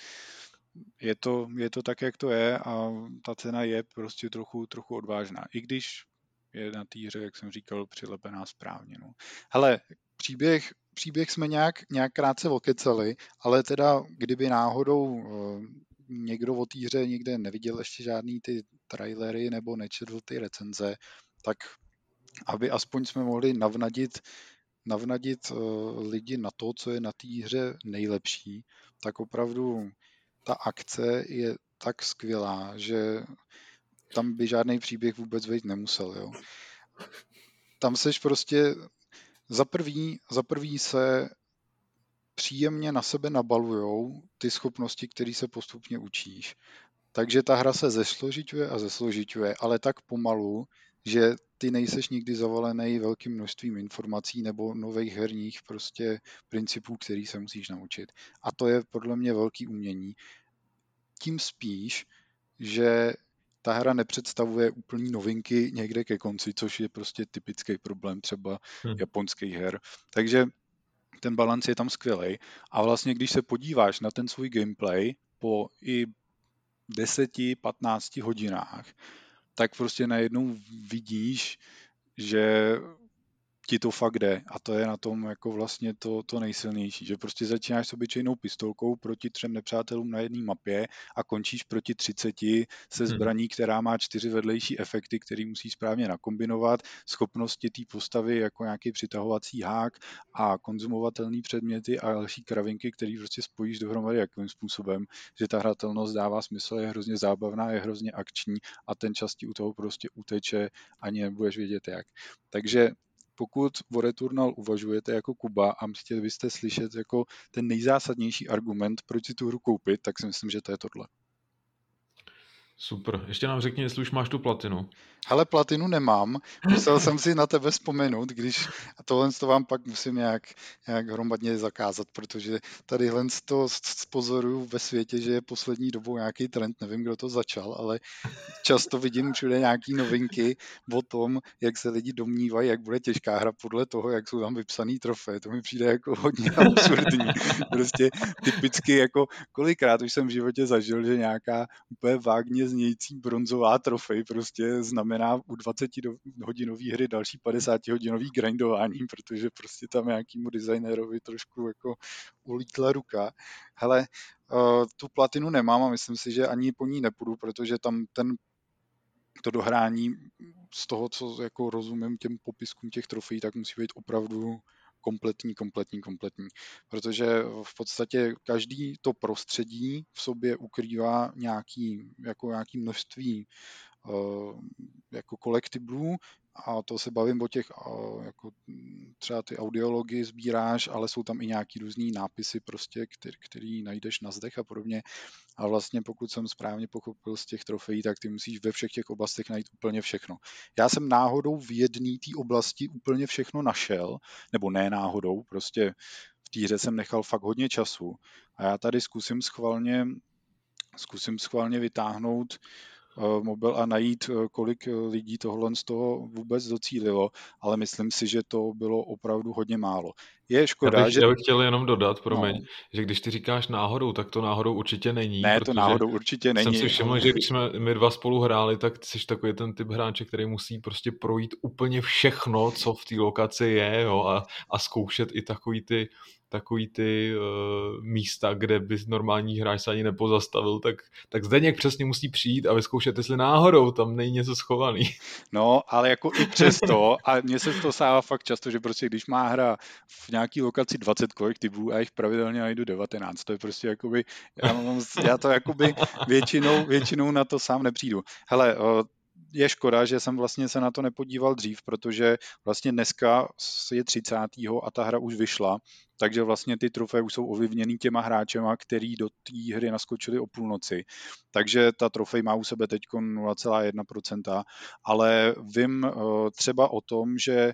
je to, je to tak, jak to je a ta cena je prostě trochu, trochu odvážná, i když je na té hře, jak jsem říkal, přilepená správně, no. Hele, příběh, příběh jsme nějak, nějak krátce okecali, ale teda kdyby náhodou eh, někdo o té hře někde neviděl ještě žádný ty trailery nebo nečetl ty recenze, tak aby aspoň jsme mohli navnadit, navnadit uh, lidi na to, co je na té hře nejlepší, tak opravdu ta akce je tak skvělá, že tam by žádný příběh vůbec být nemusel. Jo. Tam seš prostě za prvý, za prvý se příjemně na sebe nabalujou ty schopnosti, které se postupně učíš. Takže ta hra se zesložituje a zesložituje, ale tak pomalu, že ty nejseš nikdy zavalený velkým množstvím informací nebo nových herních prostě principů, který se musíš naučit. A to je podle mě velký umění. Tím spíš, že ta hra nepředstavuje úplný novinky někde ke konci, což je prostě typický problém třeba hmm. japonských her. Takže ten balans je tam skvělý. A vlastně, když se podíváš na ten svůj gameplay po i 10-15 hodinách, tak prostě najednou vidíš, že ti to fakt jde a to je na tom jako vlastně to, to nejsilnější, že prostě začínáš s obyčejnou pistolkou proti třem nepřátelům na jedné mapě a končíš proti 30 se hmm. zbraní, která má čtyři vedlejší efekty, který musí správně nakombinovat, schopnosti té postavy jako nějaký přitahovací hák a konzumovatelné předměty a další kravinky, který prostě spojíš dohromady jakým způsobem, že ta hratelnost dává smysl, je hrozně zábavná, je hrozně akční a ten čas ti u toho prostě uteče, ani nebudeš vědět jak. Takže pokud o Returnal uvažujete jako Kuba a chtěli byste slyšet jako ten nejzásadnější argument, proč si tu hru koupit, tak si myslím, že to je tohle. Super. Ještě nám řekni, jestli už máš tu platinu. Hele, platinu nemám. Musel jsem si na tebe vzpomenout, když a tohle to vám pak musím nějak, nějak hromadně zakázat, protože tadyhle to pozoruju ve světě, že je poslední dobou nějaký trend, nevím, kdo to začal, ale často vidím všude nějaký novinky o tom, jak se lidi domnívají, jak bude těžká hra podle toho, jak jsou tam vypsaný trofé. To mi přijde jako hodně [laughs] absurdní. Prostě typicky jako kolikrát už jsem v životě zažil, že nějaká úplně vágně znějící bronzová trofej prostě znamená u 20 hodinové hry další 50 hodinový grindování, protože prostě tam nějakýmu designérovi trošku jako ulítla ruka. Hele, uh, tu platinu nemám a myslím si, že ani po ní nepůjdu, protože tam ten to dohrání z toho, co jako rozumím těm popiskům těch trofejí, tak musí být opravdu kompletní, kompletní, kompletní. Protože v podstatě každý to prostředí v sobě ukrývá nějaký, jako nějaký množství uh, jako kolektiblů a to se bavím o těch, jako třeba ty audiology sbíráš, ale jsou tam i nějaký různý nápisy prostě, který, který najdeš na zdech a podobně. A vlastně pokud jsem správně pochopil z těch trofejí, tak ty musíš ve všech těch oblastech najít úplně všechno. Já jsem náhodou v jedné té oblasti úplně všechno našel, nebo ne náhodou, prostě v té hře jsem nechal fakt hodně času a já tady zkusím schválně zkusím schválně vytáhnout uh, mobil a najít, eh, kolik eh, lidí tohle z toho vůbec docílilo, ale myslím si, že to bylo opravdu hodně málo. Je škoda, já bych, že... Já bych chtěl jenom dodat, promiň, no. že když ty říkáš náhodou, tak to náhodou určitě není. Ne, to náhodou určitě není. Jsem si všiml, že když jsme my dva spolu hráli, tak ty jsi takový ten typ hráče, který musí prostě projít úplně všechno, co v té lokaci je jo, a, a zkoušet i takový ty takový ty uh, místa, kde by normální hráč se ani nepozastavil, tak, tak Zdeněk přesně musí přijít a vyzkoušet, jestli náhodou tam není něco schovaný. No, ale jako i přesto, a mně se to stává fakt často, že prostě když má hra v nějaký lokaci 20 kolektivů a jich pravidelně najdu 19, to je prostě jakoby, já, mám, já to jakoby většinou, většinou na to sám nepřijdu. Hele, je škoda, že jsem vlastně se na to nepodíval dřív, protože vlastně dneska je 30. a ta hra už vyšla, takže vlastně ty trofeje už jsou ovlivněný těma hráčema, který do té hry naskočili o půlnoci. Takže ta trofej má u sebe teď 0,1%, ale vím třeba o tom, že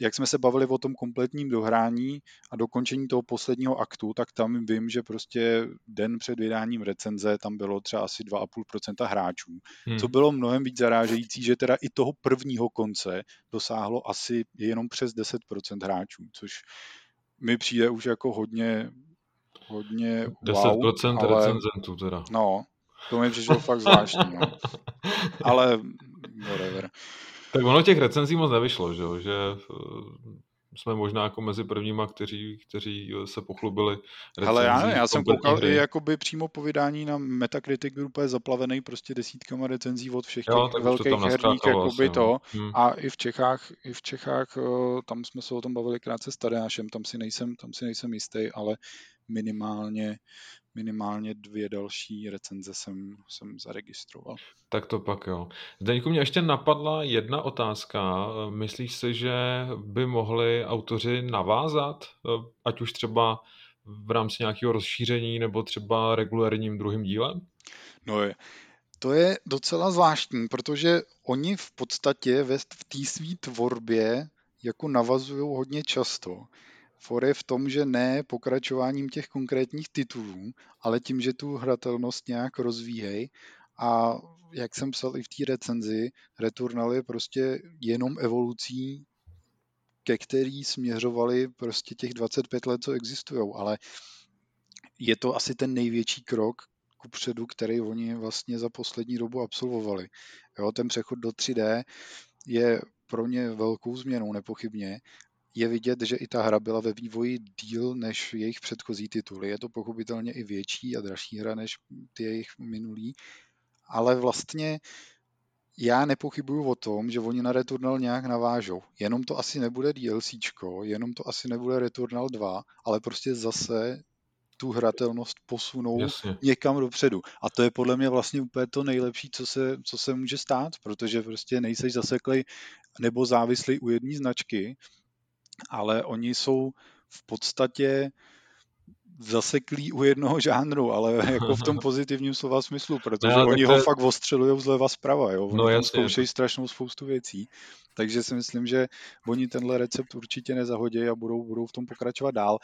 jak jsme se bavili o tom kompletním dohrání a dokončení toho posledního aktu, tak tam vím, že prostě den před vydáním recenze tam bylo třeba asi 2,5% hráčů, hmm. co bylo mnohem víc zarážející, že teda i toho prvního konce dosáhlo asi jenom přes 10% hráčů, což mi přijde už jako hodně hodně 10% wow, ale, recenzentů teda. No, to mi přišlo fakt zvláštní, no. [laughs] Ale whatever. Tak ono těch recenzí moc nevyšlo, že, že eh, jsme možná jako mezi prvníma, kteří, kteří se pochlubili Ale já ne, já jsem koukal hry. i jakoby přímo po vydání na Metacritic byl úplně zaplavený prostě desítkama recenzí od všech jo, těch velkých herních, jakoby to. Hmm. A i v Čechách, i v Čechách, eh, tam jsme se o tom bavili krátce s Tadeášem, tam si nejsem, tam si nejsem jistý, ale minimálně minimálně dvě další recenze jsem, jsem zaregistroval. Tak to pak jo. Zdeňku, mě ještě napadla jedna otázka. Myslíš si, že by mohli autoři navázat, ať už třeba v rámci nějakého rozšíření nebo třeba regulárním druhým dílem? No je, to je docela zvláštní, protože oni v podstatě ve, v té své tvorbě jako navazují hodně často. For je v tom, že ne pokračováním těch konkrétních titulů, ale tím, že tu hratelnost nějak rozvíhej. A jak jsem psal i v té recenzi, Returnal je prostě jenom evolucí, ke který směřovali prostě těch 25 let, co existují, ale je to asi ten největší krok ku předu, který oni vlastně za poslední dobu absolvovali. Jo, ten přechod do 3D je pro ně velkou změnou nepochybně je vidět, že i ta hra byla ve vývoji díl než jejich předchozí tituly. Je to pochopitelně i větší a dražší hra než ty jejich minulý, ale vlastně já nepochybuju o tom, že oni na Returnal nějak navážou. Jenom to asi nebude DLCčko, jenom to asi nebude Returnal 2, ale prostě zase tu hratelnost posunou Jasně. někam dopředu. A to je podle mě vlastně úplně to nejlepší, co se, co se může stát, protože prostě nejseš zaseklej nebo závislý u jedné značky, ale oni jsou v podstatě zaseklí u jednoho žánru, ale [laughs] jako v tom pozitivním slova smyslu, protože no, oni ho je... fakt ostřelují zleva zprava, jo? Oni no, jasně. zkoušejí strašnou spoustu věcí, takže si myslím, že oni tenhle recept určitě nezahodí a budou, budou v tom pokračovat dál.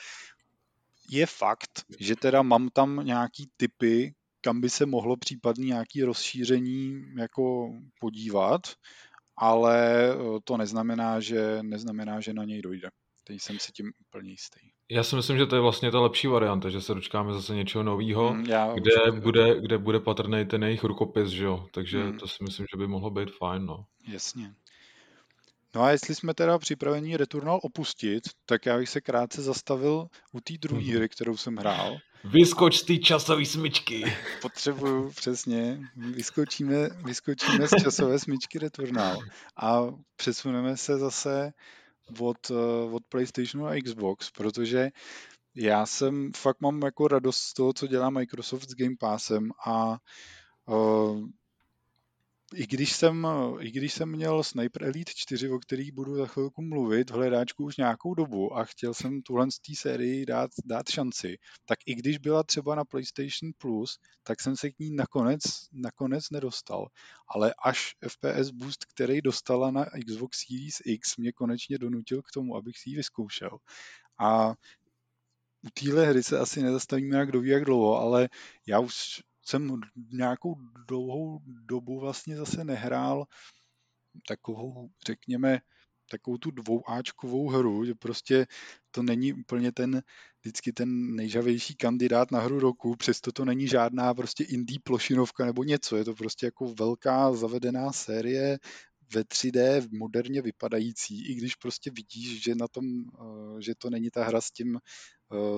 Je fakt, že teda mám tam nějaký typy, kam by se mohlo případně nějaký rozšíření jako podívat, ale eh, to neznamená, že, neznamená, že na něj dojde. Teď jsem si tím úplně jistý. Já si myslím, že to je vlastně ta lepší varianta, že se dočkáme zase něčeho nového, mm, kde, bude, kde bude patrný ten jejich rukopis, že jo? Takže mm. to si myslím, že by mohlo být fajn, no. Jasně. No a jestli jsme teda připraveni Returnal opustit, tak já bych se krátce zastavil u té druhé hry, kterou jsem hrál. Vyskoč z té časové smyčky. Potřebuju, přesně. Vyskočíme, vyskočíme z časové smyčky Returnal a přesuneme se zase od, od PlayStationu a Xbox, protože já jsem, fakt mám jako radost z toho, co dělá Microsoft s Game Passem a uh, i když jsem, i když jsem měl Sniper Elite 4, o kterých budu za chvilku mluvit, v hledáčku už nějakou dobu a chtěl jsem tuhle z té sérii dát, dát šanci, tak i když byla třeba na PlayStation Plus, tak jsem se k ní nakonec, nakonec nedostal. Ale až FPS Boost, který dostala na Xbox Series X, mě konečně donutil k tomu, abych si ji vyzkoušel. A u téhle hry se asi nezastavíme jak ví jak dlouho, ale já už jsem nějakou dlouhou dobu vlastně zase nehrál takovou, řekněme, takovou tu dvouáčkovou hru, že prostě to není úplně ten vždycky ten nejžavější kandidát na hru roku, přesto to není žádná prostě indie plošinovka nebo něco, je to prostě jako velká zavedená série ve 3D moderně vypadající, i když prostě vidíš, že na tom, eh, že to není ta hra s tím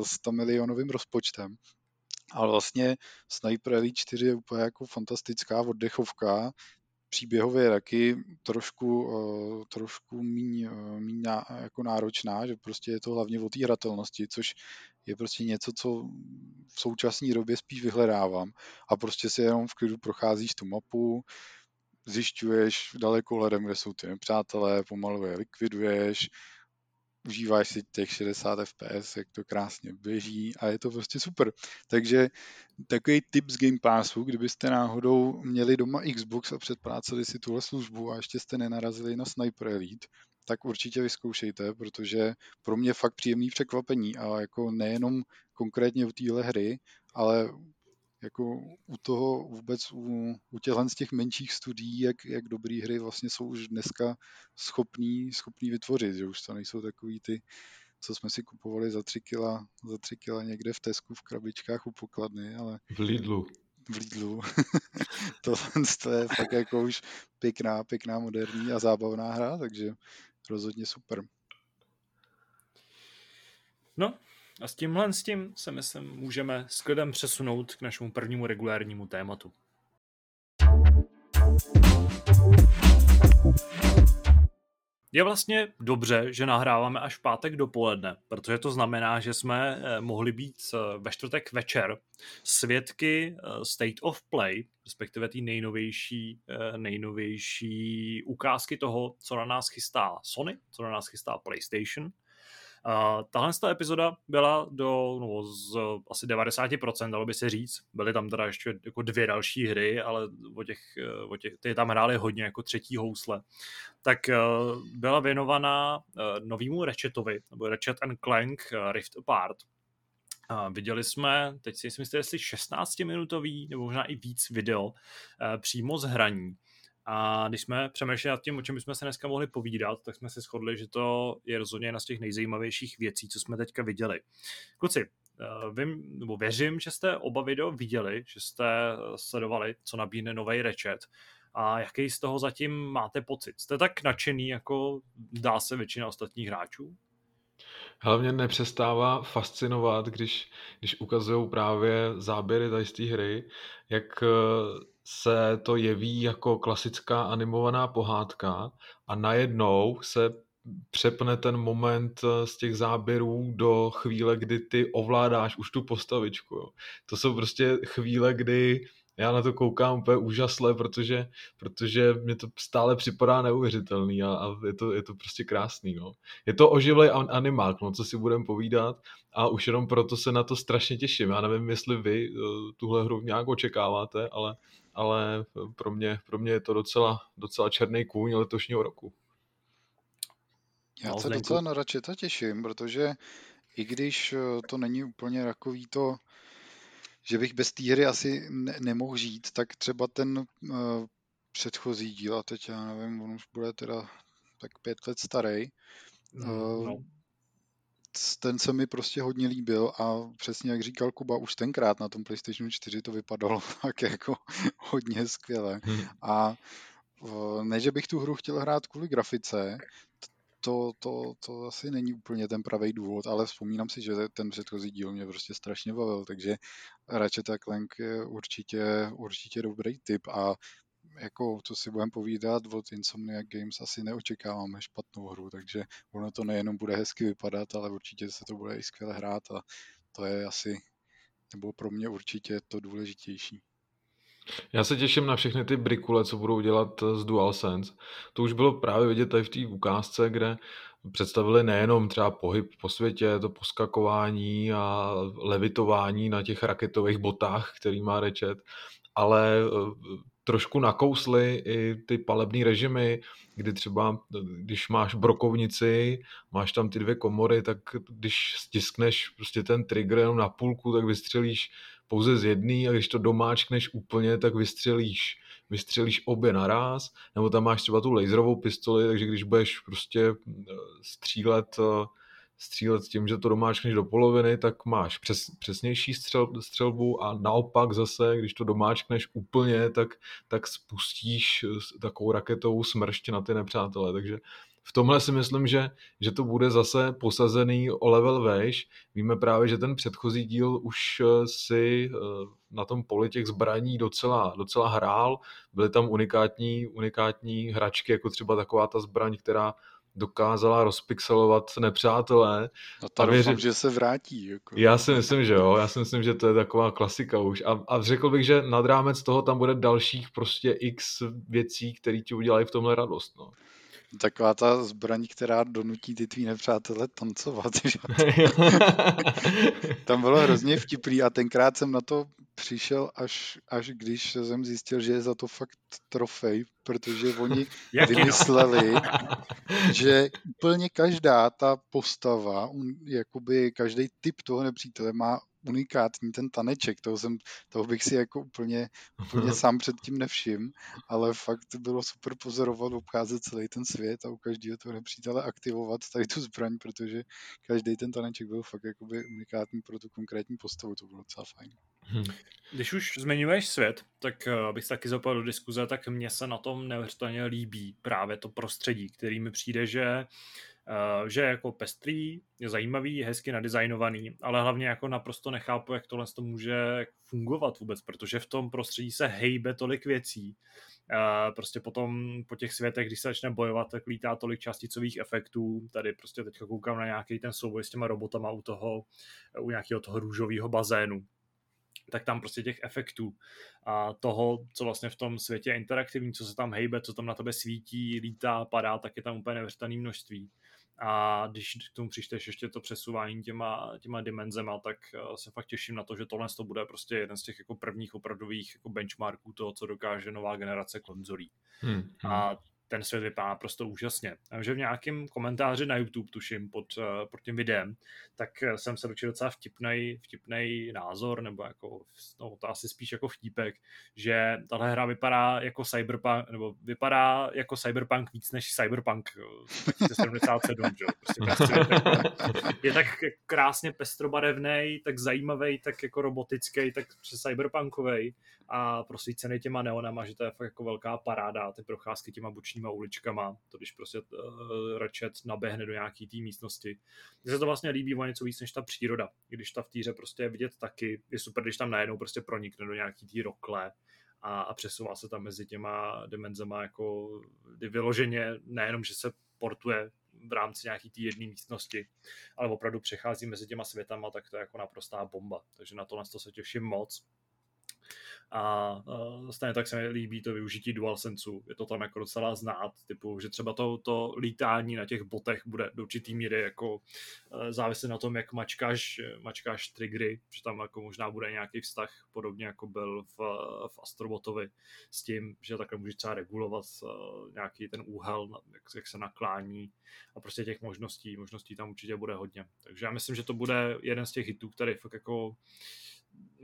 100 eh, milionovým rozpočtem, ale vlastně Sniper Elite 4 je úplně jako fantastická oddechovka, příběhově taky trošku, uh, trošku míň, uh, míň ná, jako náročná, že prostě je to hlavně o té hratelnosti, což je prostě něco, co v současné době spíš vyhledávám. A prostě si jenom v klidu procházíš tu mapu, zjišťuješ dalekohledem, kde jsou ty nepřátelé, pomalu je likviduješ, užíváš si těch 60 fps, jak to krásně běží a je to prostě super. Takže takový tip z Game Passu, kdybyste náhodou měli doma Xbox a předpláceli si tuhle službu a ještě jste nenarazili na Sniper Elite, tak určitě vyzkoušejte, protože pro mě fakt příjemný překvapení a jako nejenom konkrétně u téhle hry, ale jako u toho vůbec u, u těchhle z těch menších studií, jak, jak dobrý hry vlastně jsou už dneska schopný, schopný vytvořit, že už to nejsou takový ty, co jsme si kupovali za tři kila, za tři kila někde v Tesku v krabičkách u pokladny, ale... V Lidlu. V Lidlu. [laughs] to, to je fakt jako už pěkná, pěkná, moderní a zábavná hra, takže rozhodně super. No, a s tímhle s tím se myslím můžeme s klidem přesunout k našemu prvnímu regulárnímu tématu. Je vlastně dobře, že nahráváme až v pátek dopoledne, protože to znamená, že jsme eh, mohli být eh, ve čtvrtek večer svědky eh, State of Play, respektive té nejnovější, nejnovější ukázky toho, co na nás chystá Sony, co na nás chystá PlayStation. Tahle ta epizoda byla do no, z asi 90%, dalo by se říct. Byly tam teda ještě jako dvě další hry, ale o těch, eh, o těch, ty tam hráli hodně jako třetí housle. Tak uh, byla věnovaná uh, novýmu Ratchetovi, nebo Ratchet and Clank Rift Apart. Uh, viděli jsme, teď si myslím, jestli 16-minutový nebo možná i víc video přímo z hraní. A když jsme přemýšleli nad tím, o čem bychom se dneska mohli povídat, tak jsme se shodli, že to je rozhodně jedna z těch nejzajímavějších věcí, co jsme teďka viděli. Kluci, eh, vím, nebo věřím, že jste oba video viděli, že jste sledovali, co nabídne nový rečet. A jaký z toho zatím máte pocit? Jste tak nadšený, jako dá se většina ostatních hráčů? Hlavně nepřestává fascinovat, když, když ukazují právě záběry tady z té hry, jak eh, se to jeví jako klasická animovaná pohádka a najednou se přepne ten moment eh, z těch záběrů do chvíle, kdy ty ovládáš už tu postavičku. Jo. To jsou prostě chvíle, kdy já na to koukám úplně úžasle, protože, protože mě to stále připadá neuvěřitelný a, a je, to, je to prostě krásný. No. Je to oživlej animák, no, co si budeme povídat a už jenom proto se na to strašně těším. Já nevím, jestli vy uh, tuhle hru nějak očekáváte, ale, ale pro mě, pro mě je to docela, docela černý kůň letošního roku. Já se docela na Ratcheta těším, protože i když eh, to není úplně takový to že bych bez té hry asi ne- nemohl žít, tak třeba ten uh, předchozí díl, a teď já nevím, on už bude teda tak pět let starý, uh, no. ten se mi prostě hodně líbil a přesně jak říkal Kuba, už tenkrát na tom PlayStation 4 to vypadalo [laughs] tak jako hodně skvěle. Hmm. A uh, ne, že bych tu hru chtěl hrát kvůli grafice, to, to, to asi není úplně ten pravý důvod, ale vzpomínám si, že ten předchozí díl mě prostě strašně bavil, takže Ratchet Clank je určitě, určitě dobrý tip a jako to si budeme povídat, od Insomniac Games asi neočekáváme špatnou hru, takže ono to nejenom bude hezky vypadat, ale určitě se to bude i skvěle hrát a to je asi, nebo pro mě určitě to důležitější. Já se těším na všechny ty brikule, co budou dělat eh, z DualSense. To už bylo právě vidět tady v té ukázce, kde představili nejenom třeba pohyb po světě, to poskakování a levitování na těch raketových botách, který má rečet, ale eh, trošku nakousli i ty palební režimy, kdy třeba, když máš brokovnici, máš tam ty dvě komory, tak když stiskneš prostě ten trigger jenom na půlku, tak vystřelíš pouze z jedné a když to domáčkneš úplně, tak vystřelíš, vystřelíš obě naraz, nebo tam máš třeba tu laserovou pistoli, takže když budeš prostě eh, střílet eh, střílet s tím, že to domáčkneš do poloviny, tak máš přes, přesnější střel, střelbu a naopak zase, když to domáčkneš úplně, tak, tak spustíš takovou raketovou smršť na ty nepřátele. Takže v tomhle si myslím, že, že to bude zase posazený o level vejš. Víme právě, že ten předchozí díl už eh, si eh, na tom poli těch zbraní docela, docela hrál. Byly tam unikátní, unikátní hračky, jako třeba taková ta zbraň, která dokázala rozpixelovat nepřátelé. No to a věři... doufám, že se vrátí. Jako. Já si myslím, že jo. Já si myslím, že to je taková klasika už. A, a řekl bych, že nad rámec toho tam bude dalších prostě x věcí, které ti udělají v tomhle radost. No. Taková ta zbraň, která donutí ty tvý nepřátele tancovat. [laughs] [laughs] Tam bylo hrozně vtipný a tenkrát jsem na to přišel až, až když jsem zjistil, že je za to fakt trofej, protože oni [laughs] vymysleli, že úplně každá ta postava, jakoby každý typ toho nepřítele má unikátní ten taneček, toho, jsem, toho bych si jako úplně, úplně [laughs] sám předtím nevšim, ale fakt bylo super pozorovat, obcházet celý ten svět a u každého toho nepřítele aktivovat tady tu zbraň, protože každý ten taneček byl fakt jakoby unikátní pro tu konkrétní postavu, to bylo docela fajn. Hmm. Když už zmiňuješ svět, tak eh, bych taky zapadl do diskuze, tak mně se na tom neuvěřitelně líbí právě to prostředí, který mi přijde, že Uh, že je jako pestrý, je zajímavý, je hezky nadizajnovaný, ale hlavně jako naprosto nechápu, jak tohle to může fungovat vůbec, protože v tom prostředí se hejbe tolik věcí. Uh, prostě potom po těch světech, když se začne bojovat, tak lítá tolik částicových efektů. Tady prostě teďka koukám na nějaký ten souboj s těma robotama u toho, u nějakého toho růžového bazénu tak tam prostě těch efektů a toho, co vlastně v tom světě je interaktivní, co se tam hejbe, co tam na tebe svítí, lítá, padá, tak je tam úplně neuvěřitelné množství. A když k tomu přičteš ještě to přesouvání těma, těma dimenzema, tak eh, se fakt těším na to, že tohle to bude prostě jeden z těch jako prvních opravdových jako benchmarků toho, co dokáže nová generace konzolí. Hmm. A ten svět vypadá prostě úžasně. že v nějakém komentáři na YouTube, tuším, pod, uh, pod tím videem, tak eh, jsem se dočil docela vtipnej, vtipnej názor, nebo jako, no, to asi spíš jako vtípek, že tahle hra vypadá jako Cyberpunk, nebo vypadá jako Cyberpunk víc než Cyberpunk 2077, eh, že? Prostě je tak krásně pestrobarevný, tak zajímavý, tak jako robotický, tak přes cyberpunkový a prosvícený těma neonama, že to je fakt jako velká paráda, ty procházky těma bočníma uličkama, to když prostě uh, Ratchet naběhne do nějaký té místnosti. Mně se to vlastně líbí o něco víc než ta příroda, když ta v týře prostě je vidět taky, je super, když tam najednou prostě pronikne do nějaký té rokle, a, a přesouvá se tam mezi těma dimenzema jako vyloženě nejenom, že se portuje v rámci nějaký té jedné místnosti, ale opravdu přechází mezi těma světama, tak to je jako naprostá bomba. Takže na to se těším moc a uh, stejně tak se mi líbí to využití DualSenseu. Je to tam jako docela znát, typu, že třeba to, to lítání na těch botech bude do určitý míry jako uh, na tom, jak mačkáš, mačkáš triggery, že tam jako možná bude nějaký vztah, podobně jako byl v, v Astrobotovi s tím, že takhle můžeš třeba regulovat uh, nějaký ten úhel, jak, jak se naklání a prostě těch možností, možností tam určitě bude hodně. Takže já myslím, že to bude jeden z těch hitů, který fakt jako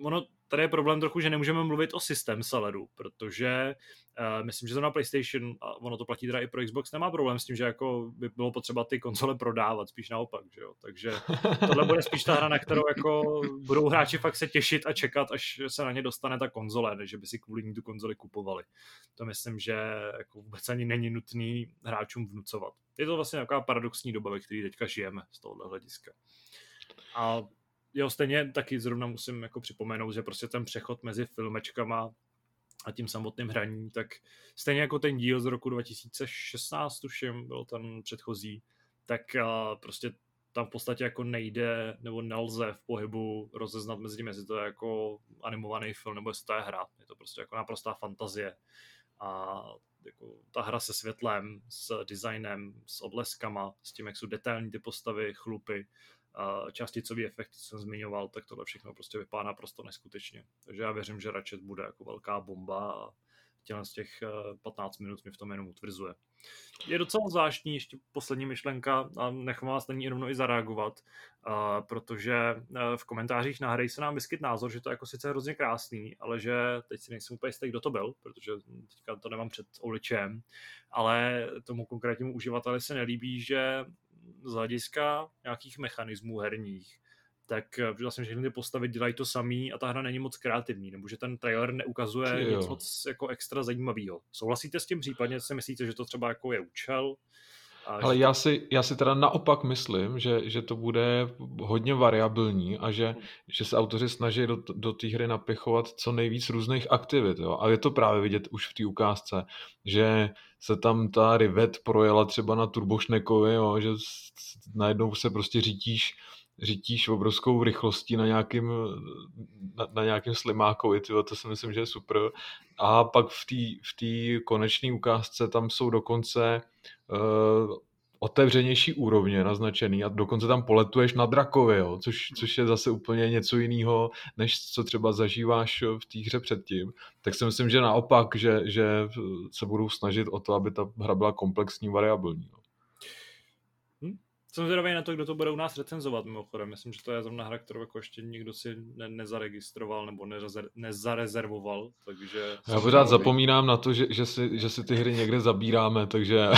ono tady je problém trochu, že nemůžeme mluvit o systém selleru, protože uh, myslím, že to na PlayStation, a ono to platí teda i pro Xbox, nemá problém s tím, že jako by bylo potřeba ty konzole prodávat, spíš naopak, že jo. Takže tohle bude spíš ta hra, na kterou jako budou hráči fakt se těšit a čekat, až se na ně dostane ta konzole, než by si kvůli ní tu konzoli kupovali. To myslím, že jako vůbec ani není nutný hráčům vnucovat. Je to vlastně taková paradoxní doba, ve které teďka žijeme z tohohle hlediska. A jo, stejně taky zrovna musím jako připomenout, že prostě ten přechod mezi filmečkama a tím samotným hraním, tak stejně jako ten díl z roku 2016, tuším, byl ten předchozí, tak uh, prostě tam v podstatě jako nejde nebo nelze v pohybu rozeznat mezi tím, jestli to je jako animovaný film nebo jestli to je hra. Je to prostě jako naprostá fantazie. A jako ta hra se světlem, s designem, s odleskama, s tím, jak jsou detailní ty postavy, chlupy, částicový efekt, co jsem zmiňoval, tak tohle všechno prostě vypadá naprosto neskutečně. Takže já věřím, že Ratchet bude jako velká bomba a těle z těch 15 eh, minut mi v tom jenom utvrzuje. Je docela zvláštní ještě poslední myšlenka a nechám vás na ní rovnou i zareagovat, protože uh, v komentářích na hry se nám vyskyt názor, že to je jako sice hrozně krásný, ale že teď si nejsem úplně jistý, kdo to byl, protože teďka to nemám před uličem, ale tomu konkrétnímu uživateli se nelíbí, že z hlediska nějakých mechanismů herních, tak eh, vlastně všechny ty postavy dělají to samý a ta hra není moc kreativní, nebo že ten trailer neukazuje nic moc jako extra zajímavého. Souhlasíte s tím případně, si myslíte, že to třeba jako je účel? Ale já si, já si teda naopak myslím, že, že to bude hodně variabilní a že, že se autoři snaží do, do té hry napichovat co nejvíc různých aktivit. Jo? A je to právě vidět už v té ukázce, že se tam ta rivet projela třeba na turbošnekovi, jo? že najednou se prostě řítíš řítíš obrovskou rychlostí na nějakým, na, na nějakým slimákovi, tyjo, to si myslím, že je super. A pak v té v konečné ukázce tam jsou dokonce uh, otevřenější úrovně naznačený a dokonce tam poletuješ na drakovi, jo, což, což je zase úplně něco jiného, než co třeba zažíváš v té hře předtím. Tak si myslím, že naopak, že, že se budou snažit o to, aby ta hra byla komplexní, variabilní. No. Jsem zvědavý na to, kdo to bude u nás recenzovat mimochodem. Myslím, že to je zrovna hra, kterou jako ještě nikdo si ne- nezaregistroval nebo nezazer- nezarezervoval, takže... Já pořád zapomínám na to, že, že, si, že si ty hry někde zabíráme, takže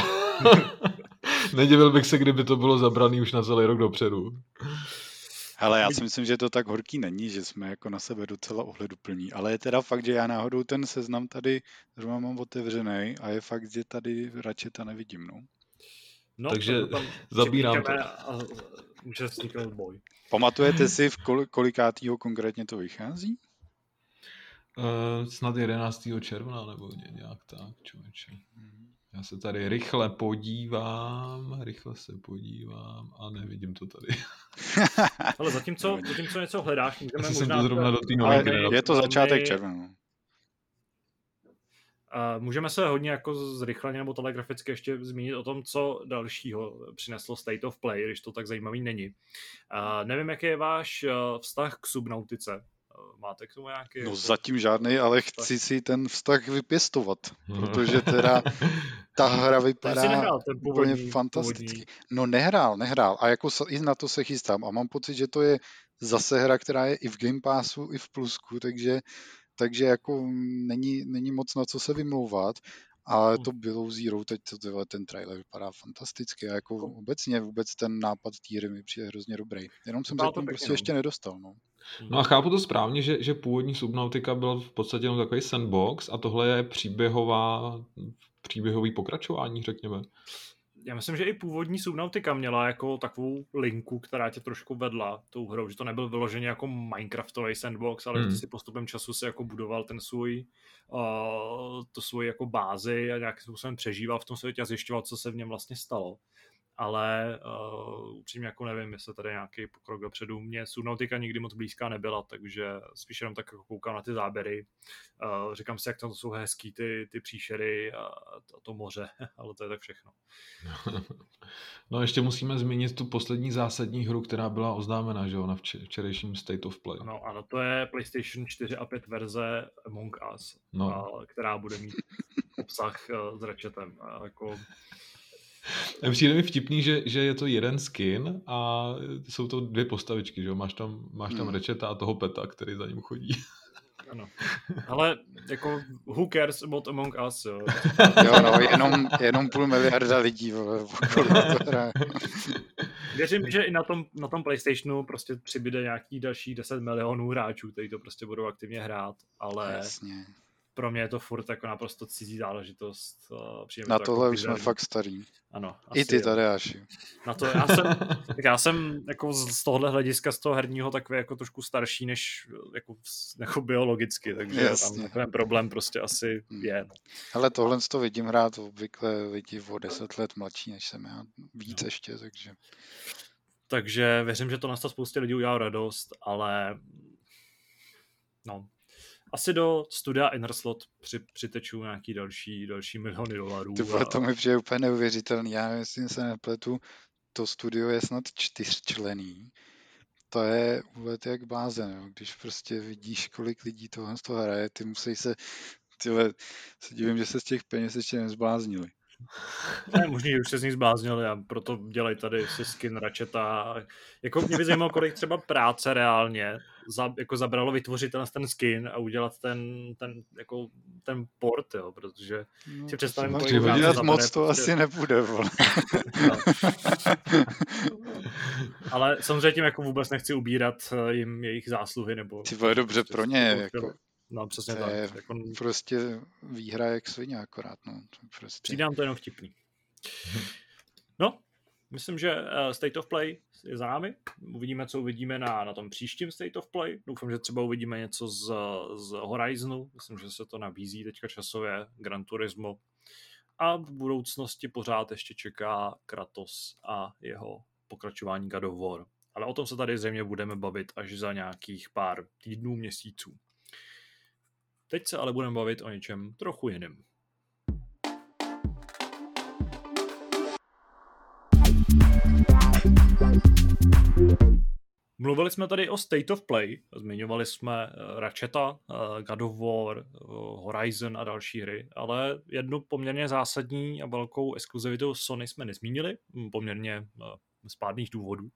[laughs] nedivil bych se, kdyby to bylo zabraný už na celý rok dopředu. Hele, já si myslím, že to tak horký není, že jsme jako na sebe docela ohleduplní, ale je teda fakt, že já náhodou ten seznam tady zrovna mám otevřený a je fakt, že tady Ratcheta nevidím, no. No, Takže tam [laughs] zabírám to. A může vzniknout boj. Pamatujete [laughs] si, v kol- kolikátýho konkrétně to vychází? Uh, snad 11. června nebo nějak tak, člověče. Já se tady rychle podívám, rychle se podívám a nevidím to tady. Ale zatímco, [laughs] zatímco něco hledáš, můžeme Asi možná... Jsem to zrovna do té novinky Je to začátek června. Můžeme se hodně jako zrychleně nebo telegraficky ještě zmínit o tom, co dalšího přineslo State of Play, když to tak zajímavý není. Nevím, jaký je váš uh, vztah k subnautice. Uh, máte k tomu nějaký? No jako... zatím žádný, ale chci si ten vztah vypěstovat, protože teda ta [laughs] hra vypadá nehrál, ten původní, úplně fantasticky. Původní. No nehrál, nehrál a jako i na to se chystám a mám pocit, že to je zase hra, která je i v Game Passu, i v Plusku, takže takže jako není, není moc na co se vymlouvat. Ale hm. to bylo Zero, teď to, tyhle, ten trailer vypadá fantasticky a jako obecně vůbec ten nápad týry mi přijde hrozně dobrý. Jenom jsem zatím prostě no. ještě nedostal. No. no a chápu to správně, že, že původní Subnautica byl v podstatě jenom takový sandbox a tohle je příběhová, příběhový pokračování, řekněme já myslím, že i původní Subnautica měla jako takovou linku, která tě trošku vedla tou hrou, že to nebyl vyloženě jako Minecraftový sandbox, ale hmm. že si postupem času se jako budoval ten svůj, uh, to svůj jako bázi a nějakým způsobem přežíval v tom světě a zjišťoval, co se v něm vlastně stalo ale uh, upřímně jako nevím, jestli tady nějaký pokrok dopředu. Mně Subnautica nikdy moc blízká nebyla, takže spíš jenom tak jako koukám na ty záběry. Uh, říkám si, jak to jsou hezký ty, ty příšery a, a to moře, [laughs] ale to je tak všechno. [laughs] No ještě musíme zmínit tu poslední zásadní hru, která byla oznámena, že jo, na včerejším State of Play. No ano, to je PlayStation 4 a 5 verze Among Us, no. a, která bude mít obsah s Ratchetem. A jako [laughs] Přijde mi vtipný, že, že je to jeden skin a jsou to dvě postavičky, že jo? Máš tam, máš tam hmm. Rečeta a toho Peta, který za ním chodí. [laughs] Ano. Ale jako who cares about Among Us, jo? [laughs] jo, no, jenom, jenom půl miliarda lidí, to hraje. Věřím, že i na tom, na tom PlayStationu prostě přibyde nějaký další 10 milionů hráčů, kteří to prostě budou aktivně hrát, ale Jasně pro mě je to furt jako naprosto cizí záležitost. Přijeme na to tohle jako už jsme fakt starý. Ano. I ty tady, Aši. Na to, já jsem, [laughs] tak já jsem jako z tohohle hlediska, z toho herního takový jako trošku starší než jako, jako biologicky, takže Jasně. tam ten problém prostě asi hmm. je. Ale tohle to vidím hrát obvykle lidi o deset let mladší než jsem já, víc no. ještě, takže... Takže věřím, že to na spoustě lidí udělá radost, ale no, asi do studia Innerslot při, přiteču nějaký další, další miliony dolarů. To, a... to mi přijde úplně neuvěřitelný. Já myslím, že se nepletu, to studio je snad čtyřčlený. To je úlet jak bázen, jo. když prostě vidíš, kolik lidí tohle z toho hraje, ty musí se, tyhle, se divím, že se z těch peněz ještě nezbláznili. Ne, možný, že už se z nich zbláznili a proto dělají tady si skin Ratcheta. Jako mě by zajímalo, kolik třeba práce reálně za, jako zabralo vytvořit ten, ten skin a udělat ten, ten, jako, ten port, jo, protože no, si představím, kolik práce moc to prostě... asi nebude, vole. no. Ale samozřejmě tím jako vůbec nechci ubírat eh, jim jejich zásluhy, nebo... Ty vole, dobře prostě pro ně, jako... No, přesně to tak. Je jako... prostě výhra jak svině akorát, no. Prostě... Přidám to jenom vtipný. [laughs] No, myslím, že eh, State of Play je za námi. Uvidíme, co uvidíme na, na tom příštím State of Play. Doufám, že třeba uvidíme něco z, z Horizonu. Myslím, že se to nabízí teďka časově. Gran Turismo. A v budoucnosti pořád ještě čeká Kratos a jeho pokračování God of War. Ale o tom se tady zřejmě budeme bavit až za nějakých pár týdnů, měsíců. Teď se ale budeme bavit o něčem trochu jiném. Mluvili jsme tady o State of Play, zmiňovali jsme eh, Ratcheta, eh, God of War, eh, Horizon a další hry, ale jednu poměrně zásadní a velkou exkluzivitu Sony jsme nezmínili, hm, poměrně z pádných důvodů.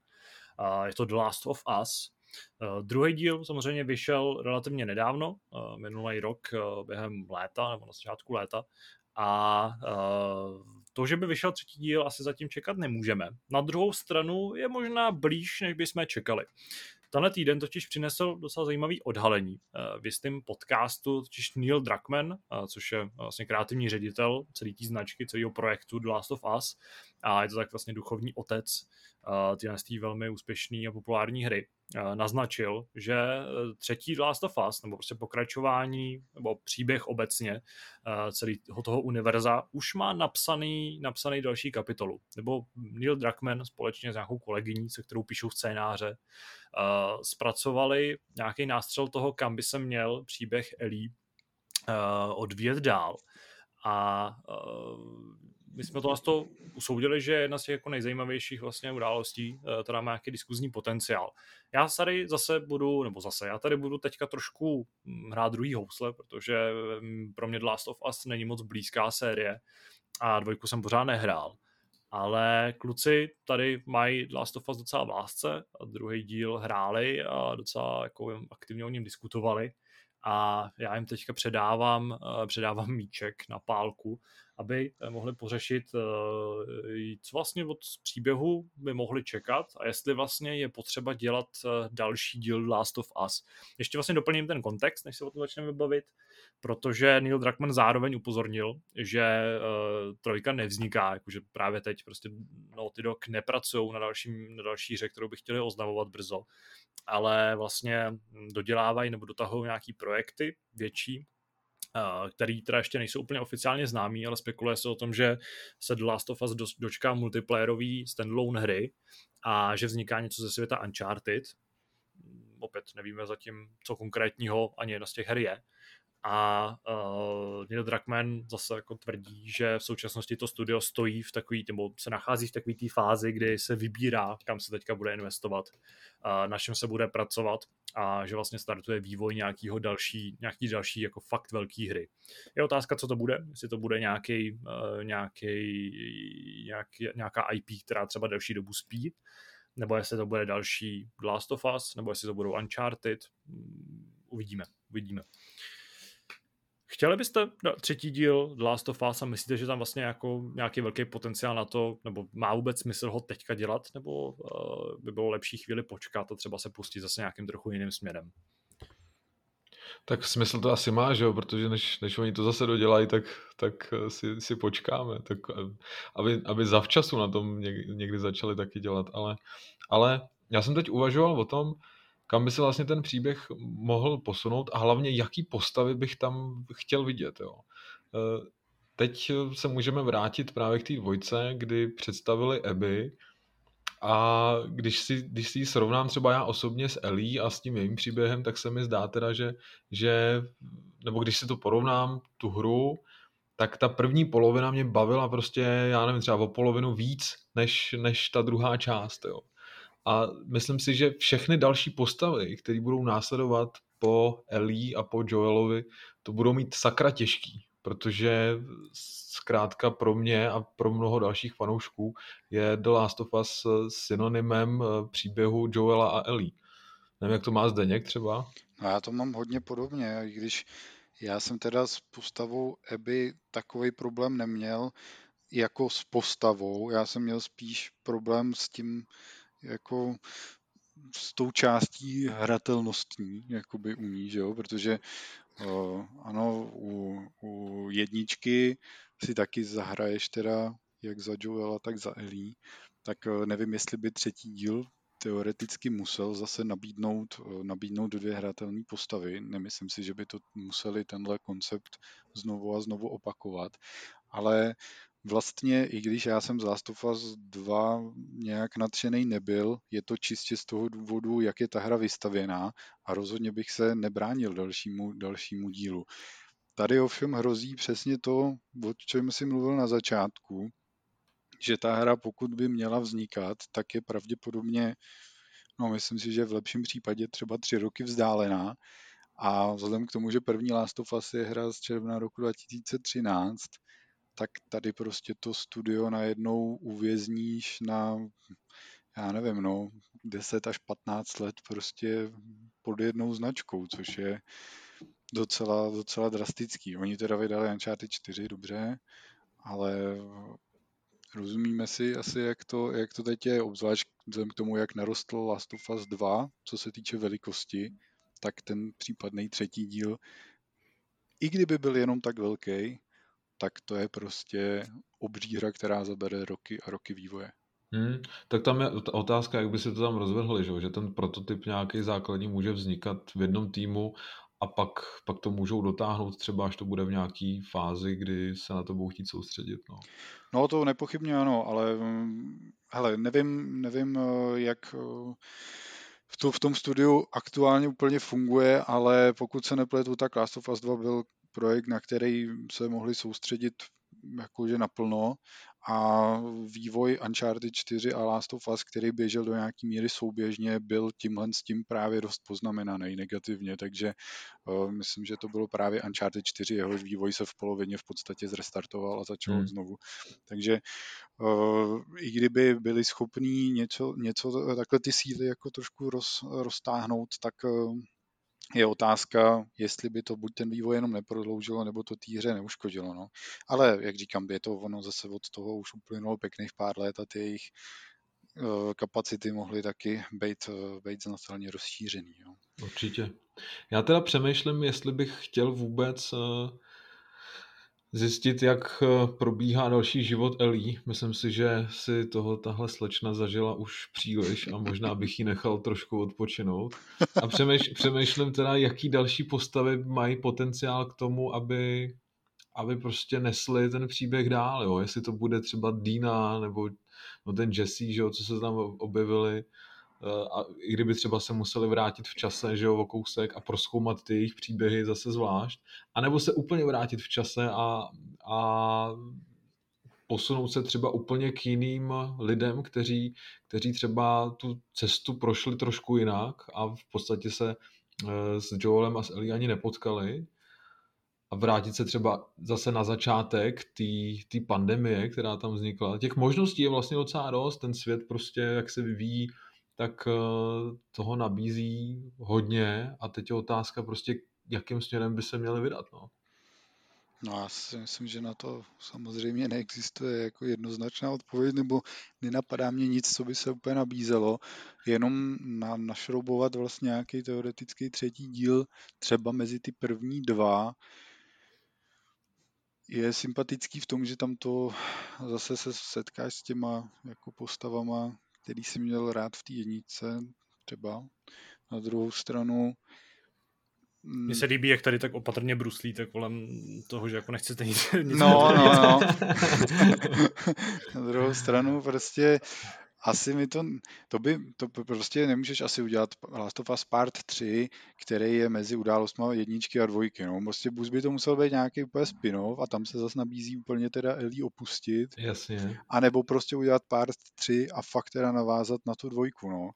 Je to The Last of Us. Druhý díl samozřejmě vyšel relativně nedávno, minulý rok během léta nebo na začátku léta a to, že by vyšel třetí díl, asi zatím čekat nemůžeme. Na druhou stranu je možná blíž, než bychom čekali. Tenhle týden totiž přinesl docela zajímavý odhalení. V jistém podcastu totiž Neil Druckmann, což je vlastně kreativní ředitel celé té značky, celého projektu The Last of Us, a je to tak vlastně duchovní otec tyhle velmi úspěšné a populární hry, naznačil, že e, třetí Last of Us, nebo prostě pokračování, nebo příběh obecně celého toho univerza, už má napsaný, napsaný další kapitolu. Nebo Neil Druckmann společně s nějakou kolegyní, se kterou píšou scénáře, zpracovali nějaký nástřel toho, kam by se měl příběh Ellie odvíjet dál. A my jsme to vlastně usoudili, že je jedna z těch jako nejzajímavějších vlastně událostí, která má nějaký diskuzní potenciál. Já tady zase budu, nebo zase, já tady budu teďka trošku hm, hrát druhý housle, protože hm, pro mě The Last of Us není moc blízká série a dvojku jsem pořád nehrál. Ale kluci tady mají Last of Us docela v lásce a druhý díl hráli a docela jako aktivně o něm diskutovali a já jim teďka předávám, předávám míček na pálku aby eh, mohli pořešit, eh, co vlastně od příběhu by mohli čekat a jestli vlastně je potřeba dělat eh, další díl Last of Us. Ještě vlastně doplním ten kontext, než se o tom začneme bavit, protože Neil Druckmann zároveň upozornil, že trojka nevzniká, jakože právě teď prostě Naughty Dog nepracují na, dalším, na další hře, kterou by chtěli oznamovat brzo, ale vlastně dodělávají nebo dotahují nějaký projekty větší, který teda ještě nejsou úplně oficiálně známý, ale spekuluje se o tom, že se The Last of Us dočká multiplayerový standalone hry a že vzniká něco ze světa Uncharted. Opět nevíme zatím, co konkrétního ani jedna z těch her je a uh, Neil Druckmann zase jako tvrdí, že v současnosti to studio stojí v takový, nebo se nachází v takové té fázi, kdy se vybírá, kam se teďka bude investovat, uh, na čem se bude pracovat a že vlastně startuje vývoj nějakého další, nějaký další jako fakt velký hry. Je otázka, co to bude, jestli to bude nějaký, uh, nějaký, nějaký, nějaká IP, která třeba delší dobu spí, nebo jestli to bude další Last of Us, nebo jestli to budou Uncharted, uvidíme, uvidíme. Chtěli byste no, třetí díl The Last of Us a myslíte, že tam vlastně jako nějaký velký potenciál na to, nebo má vůbec smysl ho teďka dělat, nebo uh, by bylo lepší chvíli počkat a třeba se pustit zase nějakým trochu jiným směrem? Tak smysl to asi má, že jo, protože než, než oni to zase dodělají, tak, tak eh, si, si počkáme, tak eh, aby, aby zavčasu na tom někdy, někdy začali taky dělat, ale, ale já jsem teď uvažoval o tom, kam by se vlastně ten příběh mohl posunout a hlavně jaký postavy bych tam chtěl vidět. Jo. E, teď se můžeme vrátit právě k té dvojce, kdy představili Abby a když si, když si ji srovnám třeba já osobně s Ellie a s tím jejím příběhem, tak se mi zdá teda, že, že nebo když si to porovnám, tu hru, tak ta první polovina mě bavila prostě, já nevím, třeba o polovinu víc, než, než ta druhá část, jo. A myslím si, že všechny další postavy, které budou následovat po Ellie a po Joelovi, to budou mít sakra těžký, protože zkrátka pro mě a pro mnoho dalších fanoušků je The Last of Us synonymem eh, příběhu Joela a Ellie. Nevím, jak to má Zdeněk třeba? No já to mám hodně podobně, i když já jsem teda s postavou Abby takový problém neměl, jako s postavou. Já jsem měl spíš problém s tím, jako s tou částí hratelnostní, jakoby u ní, že jo? protože uh, ano, u, u jedničky si taky zahraješ teda jak za Joela, tak za Ellie, tak uh, nevím, jestli by třetí díl teoreticky musel zase nabídnout, uh, nabídnout dvě hratelné postavy. Nemyslím si, že by to museli tenhle koncept znovu a znovu opakovat, ale Vlastně, i když já jsem z of Us 2 nějak nadšený nebyl, je to čistě z toho důvodu, jak je ta hra vystavěná a rozhodně bych se nebránil dalšímu, dalšímu dílu. Tady ovšem hrozí přesně to, o čem si mluvil na začátku, že ta hra, pokud by měla vznikat, tak je pravděpodobně, no myslím si, že v lepším případě třeba tři roky vzdálená. A vzhledem k tomu, že první Last of Us je hra z června roku 2013, tak tady prostě to studio najednou uvězníš na, já nevím, no, 10 až 15 let prostě pod jednou značkou, což je docela, docela drastický. Oni teda vydali Uncharted 4, dobře, ale rozumíme si asi, jak to, jak to teď je, obzvlášť vzhledem k tomu, jak narostl Last of Us 2, co se týče velikosti, tak ten případný třetí díl, i kdyby byl jenom tak velký, tak to je prostě obří hra, která zabere roky a roky vývoje. Hmm, tak tam je otázka, jak by se to tam rozvrhli, že, že ten prototyp nějaký základní může vznikat v jednom týmu a pak, pak to můžou dotáhnout třeba, až to bude v nějaký fázi, kdy se na to budou chtít soustředit. No, no to nepochybně ano, ale mm, hele, nevím, nevím eh, jak eh, v, to, v tom studiu aktuálně úplně funguje, ale pokud se nepletu, tak Last of Us 2 byl projekt, na který se mohli soustředit jakože naplno a vývoj Uncharted 4 a Last of Us, který běžel do nějaký míry souběžně, byl tímhle s tím právě dost poznamenaný negativně, takže uh, myslím, že to bylo právě Uncharted 4, jehož vývoj se v polovině v podstatě zrestartoval a začal hmm. znovu. Takže uh, i kdyby byli schopní něco, něco takhle ty síly jako trošku roz, roztáhnout, tak uh, je otázka, jestli by to buď ten vývoj jenom neprodloužilo, nebo to té hře neuškodilo. No. Ale jak říkám, je to ono zase od toho už uplynulo pěkných pár let a ty jejich uh, kapacity mohly taky být, uh, být znatelně rozšířený. Jo. Určitě. Já teda přemýšlím, jestli bych chtěl vůbec uh, zjistit, jak eh, probíhá další život Elí. Myslím si, že si toho tahle slečna zažila už příliš a možná bych ji nechal trošku odpočinout. A přemýš, přemýšlím teda, jaký další postavy mají potenciál k tomu, aby, aby prostě nesli ten příběh dál. Jo? Jestli to bude třeba Dina nebo no ten Jesse, že jo, co se tam objevili a i kdyby třeba se museli vrátit v čase, že jo, o kousek a proskoumat ty jejich příběhy zase zvlášť, anebo se úplně vrátit v čase a, a posunout se třeba úplně k jiným lidem, kteří, kteří třeba tu cestu prošli trošku jinak a v podstatě se eh, s Joelem a s Ellie ani nepotkali a vrátit se třeba zase na začátek té pandemie, která tam vznikla. Těch možností je vlastně docela dost, ten svět prostě, jak se vyvíjí, tak eh, toho nabízí hodně a teď je otázka prostě, jakým směrem by se měli vydat. No. No já si myslím, že na to samozřejmě neexistuje jako jednoznačná odpověď, nebo nenapadá mě nic, co by se úplně nabízelo, jenom na, našroubovat vlastně nějaký teoretický třetí díl třeba mezi ty první dva, je sympatický v tom, že tam to zase se setkáš s těma jako postavama, který si měl rád v té jednice třeba. Na druhou stranu mně se líbí, jak tady tak opatrně bruslíte kolem toho, že jako nechcete nic, [laughs] nic No, no, no. [laughs] [laughs] Na druhou stranu prostě asi mi to, to by, to prostě nemůžeš asi udělat Last of Us Part 3, který je mezi událostmi jedničky a dvojky, no. Prostě buď by to musel být nějaký úplně spin-off a tam se zase nabízí úplně teda Ellie opustit. Jasně. A nebo prostě udělat Part 3 a fakt teda navázat na tu dvojku, no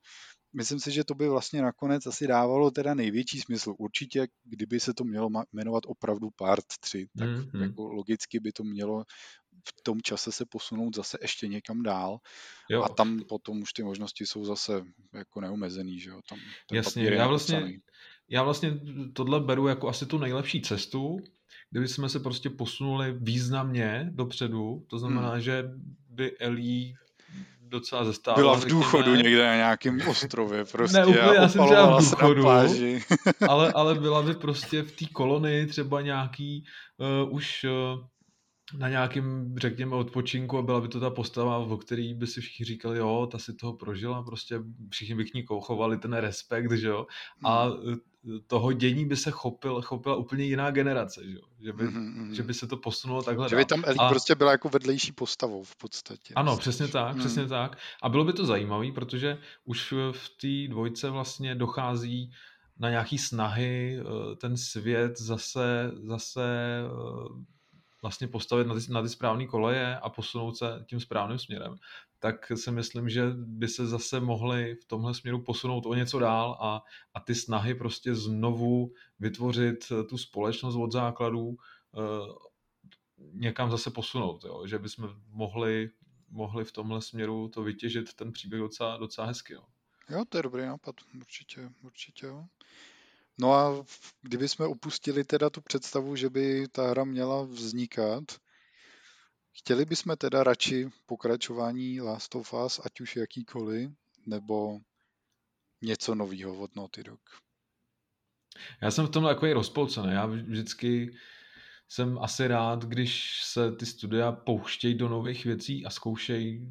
myslím si, že to by vlastně nakonec asi dávalo teda největší smysl. Určitě, kdyby se to mělo jmenovat opravdu part 3, tak mm-hmm. jako logicky by to mělo v tom čase se posunout zase ještě někam dál jo. a tam potom už ty možnosti jsou zase jako neomezený, že jo, tam Jasně, já vlastně, já vlastně tohle beru jako asi tu nejlepší cestu, kdyby jsme se prostě posunuli významně dopředu, to znamená, hmm. že by Ellie docela zestávala. Byla v důchodu řekněme. někde na nějakém ostrově prostě ne, úplně, já jsem třeba v důchodu, ale, ale byla by prostě v té kolonii třeba nějaký uh, už uh, na nějakém, řekněme, odpočinku a byla by to ta postava, o který by si všichni říkali, jo, ta si toho prožila, prostě všichni by k ní chovali ten respekt, že jo, a hmm. toho dění by se chopil, chopila úplně jiná generace, že jo, že by, mm-hmm. že by se to posunulo takhle Že by tam Ellie a... prostě byla jako vedlejší postavou v podstatě. Ano, přesně tak, mm. přesně tak. A bylo by to zajímavé, protože už v té dvojce vlastně dochází na nějaký snahy eh, ten svět zase, zase eh, vlastně postavit na ty, na ty správné koleje a posunout se tím správným směrem, tak si myslím, že by se zase mohli v tomhle směru posunout o něco dál a, a ty snahy prostě znovu vytvořit tu společnost od základů uh, někam zase posunout, jo? že bychom mohli, mohli v tomhle směru to vytěžit ten příběh docela, docela hezky. Jo? jo, to je dobrý nápad, určitě, určitě jo. No a kdyby jsme opustili teda tu představu, že by ta hra měla vznikat, chtěli bychom teda radši pokračování Last of Us, ať už jakýkoliv, nebo něco nového od Naughty Dog? Já jsem v tom takový rozpolcený. Já vždycky jsem asi rád, když se ty studia pouštějí do nových věcí a zkoušejí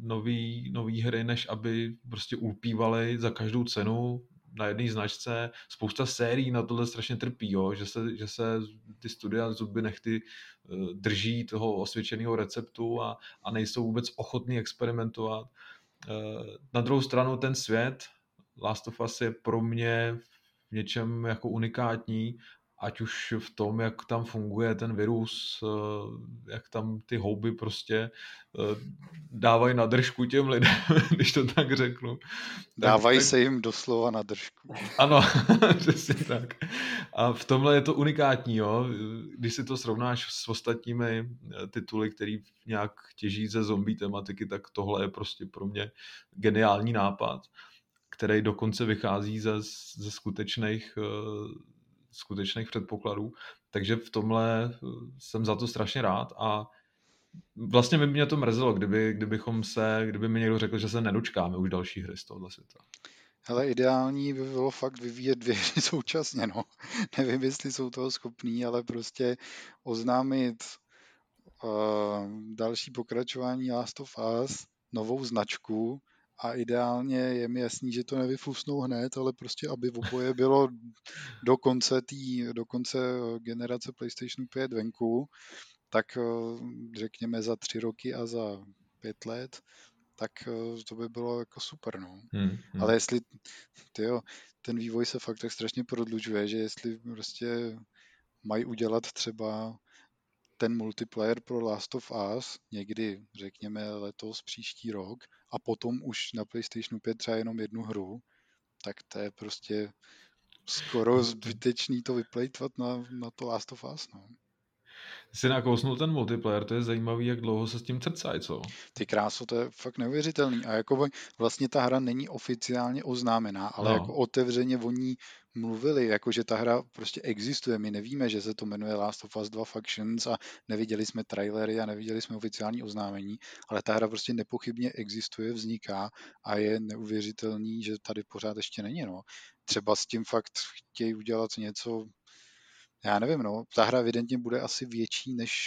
nový, nový hry, než aby prostě ulpívali za každou cenu na jedné značce. Spousta sérií na tohle strašně trpí, jo? Že, se, že se ty studia zuby nechty eh, drží toho osvědčeného receptu a, a nejsou vůbec ochotní experimentovat. Eh, na druhou stranu ten svět Last of Us je pro mě v něčem jako unikátní ať už v tom, jak tam funguje ten virus, eh, jak tam ty houby prostě eh, dávají na držku těm lidem, [laughs] když to tak řeknu. Dávají tak, se jim doslova na držku. Ano, [laughs] přesně tak. A v tomhle je to unikátní, jo. Když si to srovnáš s ostatními eh, tituly, který nějak těží ze zombie tematiky, tak tohle je prostě pro mě geniální nápad který dokonce vychází ze, ze skutečných skutečných předpokladů. Takže v tomhle eh, jsem za to strašně rád a vlastně by mě to mrzelo, kdyby, kdybychom se, kdyby mi někdo řekl, že se nedočkáme už další hry z tohohle světa. Ale ideální by bylo fakt vyvíjet dvě hry [laughs] současně, no. Nevím, jestli jsou toho schopní, ale prostě oznámit uh, další pokračování Last of Us, novou značku, a ideálně je mi jasný, že to nevyfusnou hned, ale prostě aby v oboje bylo do konce, tý, do konce generace PlayStation 5 venku, tak eh, řekněme za tři roky a za pět let, tak eh, to by bylo jako super, no. Hmm, hmm. Ale jestli, tyjo, ten vývoj se fakt tak strašně prodlužuje, že jestli prostě mají udělat třeba ten multiplayer pro Last of Us někdy, řekněme, letos, příští rok a potom už na PlayStationu 5 třeba jenom jednu hru, tak to je prostě skoro zbytečný to vyplejtvat na, na to Last of Us, no si nakousnul ten multiplayer, to je zajímavý, jak dlouho se s tím crcají, co? Ty kráso, to je fakt neuvěřitelný. A jako vlastně ta hra není oficiálně oznámená, ale no. jako otevřeně o ní mluvili, jako že ta hra prostě existuje. My nevíme, že se to jmenuje Last of Us 2 Factions a neviděli jsme trailery a neviděli jsme oficiální oznámení, ale ta hra prostě nepochybně existuje, vzniká a je neuvěřitelný, že tady pořád ještě není. No. Třeba s tím fakt chtějí udělat něco já nevím, no, ta hra evidentně bude asi větší než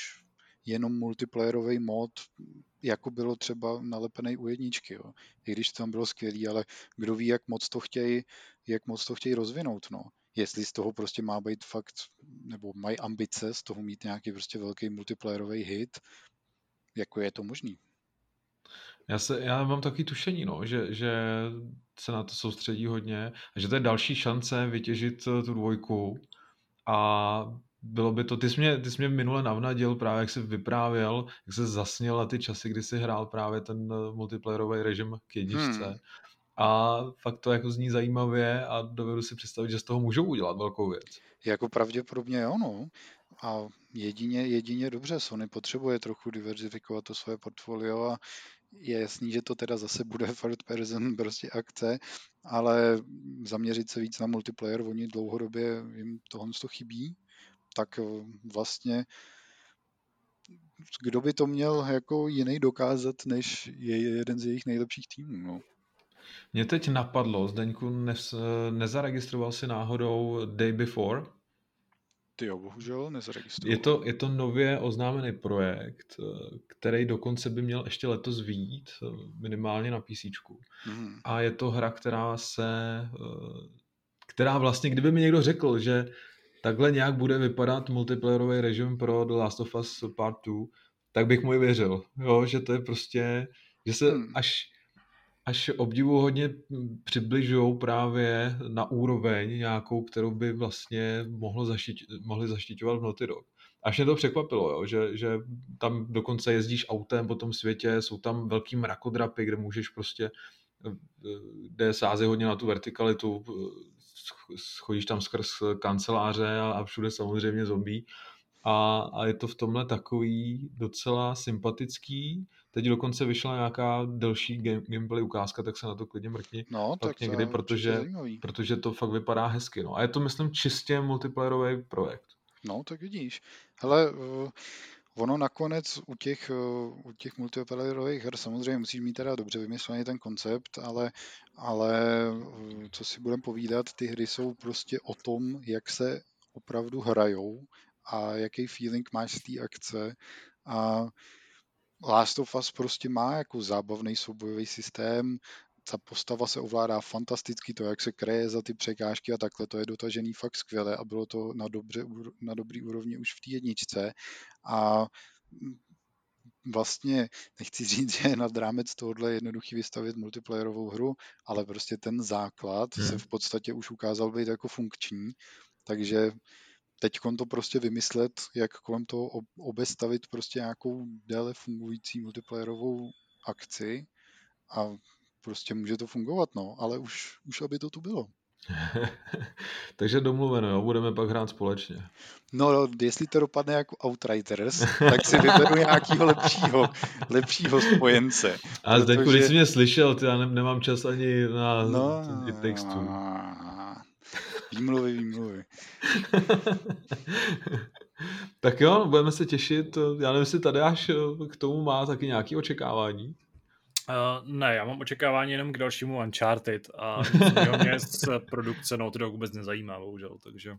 jenom multiplayerový mod, jako bylo třeba nalepený u jedničky, jo. I když tam bylo skvělý, ale kdo ví, jak moc to chtějí, jak moc to chtějí rozvinout, no. Jestli z toho prostě má být fakt, nebo mají ambice z toho mít nějaký prostě velký multiplayerový hit, jako je to možný. Já, se, já mám taky tušení, no, že, že se na to soustředí hodně a že to je další šance vytěžit tu dvojku a bylo by to, ty jsi mě, ty jsi mě minule navnadil právě, jak jsi vyprávěl, jak se zasněl na ty časy, kdy jsi hrál právě ten eh, multiplayerový režim k jedničce. Hmm. A fakt to jako zní zajímavě a dovedu si představit, že z toho můžou udělat velkou věc. Jako pravděpodobně jo, no. A jedině, jedině dobře, Sony potřebuje trochu diverzifikovat to svoje portfolio a je jasný, že to teda zase bude [laughs] third person prostě akce, ale zaměřit se víc na multiplayer, oni dlouhodobě jim tohle to chybí, tak eh, vlastně kdo by to měl jako jiný dokázat, než je jeden z jejich nejlepších týmů. No. Mě teď napadlo, Zdeňku, ne, nezaregistroval si náhodou Day Before? Ty jo, bohužel nezaregistroval. Je to, je to nově oznámený projekt, eh, který dokonce by měl ještě letos výjít, eh, minimálně na PC. Mm. A je to hra, která se, která vlastně, kdyby mi někdo řekl, že takhle nějak bude vypadat multiplayerový režim pro The Last of Us Part 2, tak bych mu i věřil, jo, že to je prostě, že se hmm. až až obdivuhodně přibližují právě na úroveň nějakou, kterou by vlastně mohlo zaštit, mohli zaštiťovat v Naughty Dog. Až mě to překvapilo, jo, že, že tam dokonce jezdíš autem po tom světě, jsou tam velký mrakodrapy, kde můžeš prostě, kde sází hodně na tu vertikalitu, chodíš tam skrz kanceláře a, a všude samozřejmě zombí. A, a je to v tomhle takový docela sympatický. Teď dokonce vyšla nějaká delší game, gameplay ukázka, tak se na to klidně mrkni. No, tak někdy, protože, protože to fakt vypadá hezky. No. A je to, myslím, čistě multiplayerový projekt. No, tak vidíš. Hele, uh, ono nakonec u těch, uh, u těch multiplayerových her samozřejmě musíš mít teda dobře vymyslený ten koncept, ale, ale uh, co si budeme povídat, ty hry jsou prostě o tom, jak se opravdu hrajou a jaký feeling máš z té akce. A Last of Us prostě má jako zábavný soubojový systém, ta postava se ovládá fantasticky, to, jak se kreje za ty překážky a takhle, to je dotažený fakt skvěle a bylo to na, dobře, na dobrý úrovni už v té jedničce a vlastně nechci říct, [laughs] že je nad rámec tohohle jednoduchý vystavit multiplayerovou hru, ale prostě ten základ hmm. se v podstatě už ukázal být jako funkční, takže teď to prostě vymyslet, jak kolem toho obestavit prostě nějakou déle fungující multiplayerovou akci a prostě může to fungovat, no, ale už, už aby to tu bylo. [laughs] Takže domluveno, jo, budeme pak hrát společně. No, jestli to dopadne jako Outriders, tak si vyberu nějakého lepšího, lepšího spojence. A protože... teď, když jsi mě slyšel, ty já nemám čas ani na no, textu. [laughs] Výmluvy, výmluvy. [laughs] tak jo, budeme se těšit. Já nevím, jestli tady až k tomu má taky nějaké očekávání. Uh, ne, já mám očekávání jenom k dalšímu Uncharted a mě [laughs] z produkce Naughty Dog vůbec nezajímá, bohužel, takže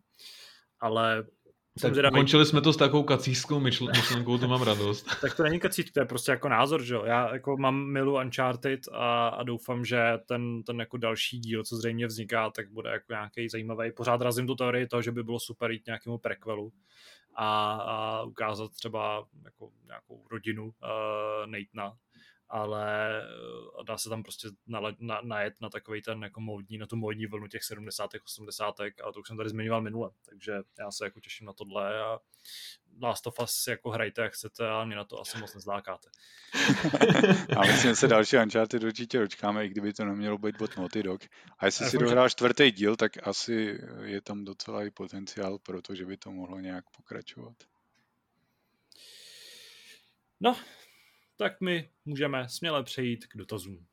ale tak končili jsme to s takovou kacířskou [laughs] myšlenkou, to mám radost. [laughs] tak to není kacíř, to je prostě jako názor, že jo. Já jako mám milu Uncharted a, a doufám, že ten, ten jako další díl, co zřejmě vzniká, tak bude jako nějaký zajímavý. Pořád razím tu teorii toho, že by bylo super jít nějakému prequelu a, a ukázat třeba jako nějakou rodinu uh, Nathana, ale eh, dá se tam prostě najet na, najet na takový ten jako módní, na tu módní vlnu těch 70. 80. ale to už jsem tady zmiňoval minule, takže já se jako těším na tohle a Last of Us jako hrajte, jak chcete a mě na to asi moc nezlákáte. [laughs] a myslím, že se další Uncharted určitě dočkáme, i kdyby to nemělo být od Naughty Dog. A jestli si dohrál čtvrtý díl, tak asi je tam docela i potenciál pro to, že by to mohlo nějak pokračovat. No, tak my můžeme směle přejít k dotazům.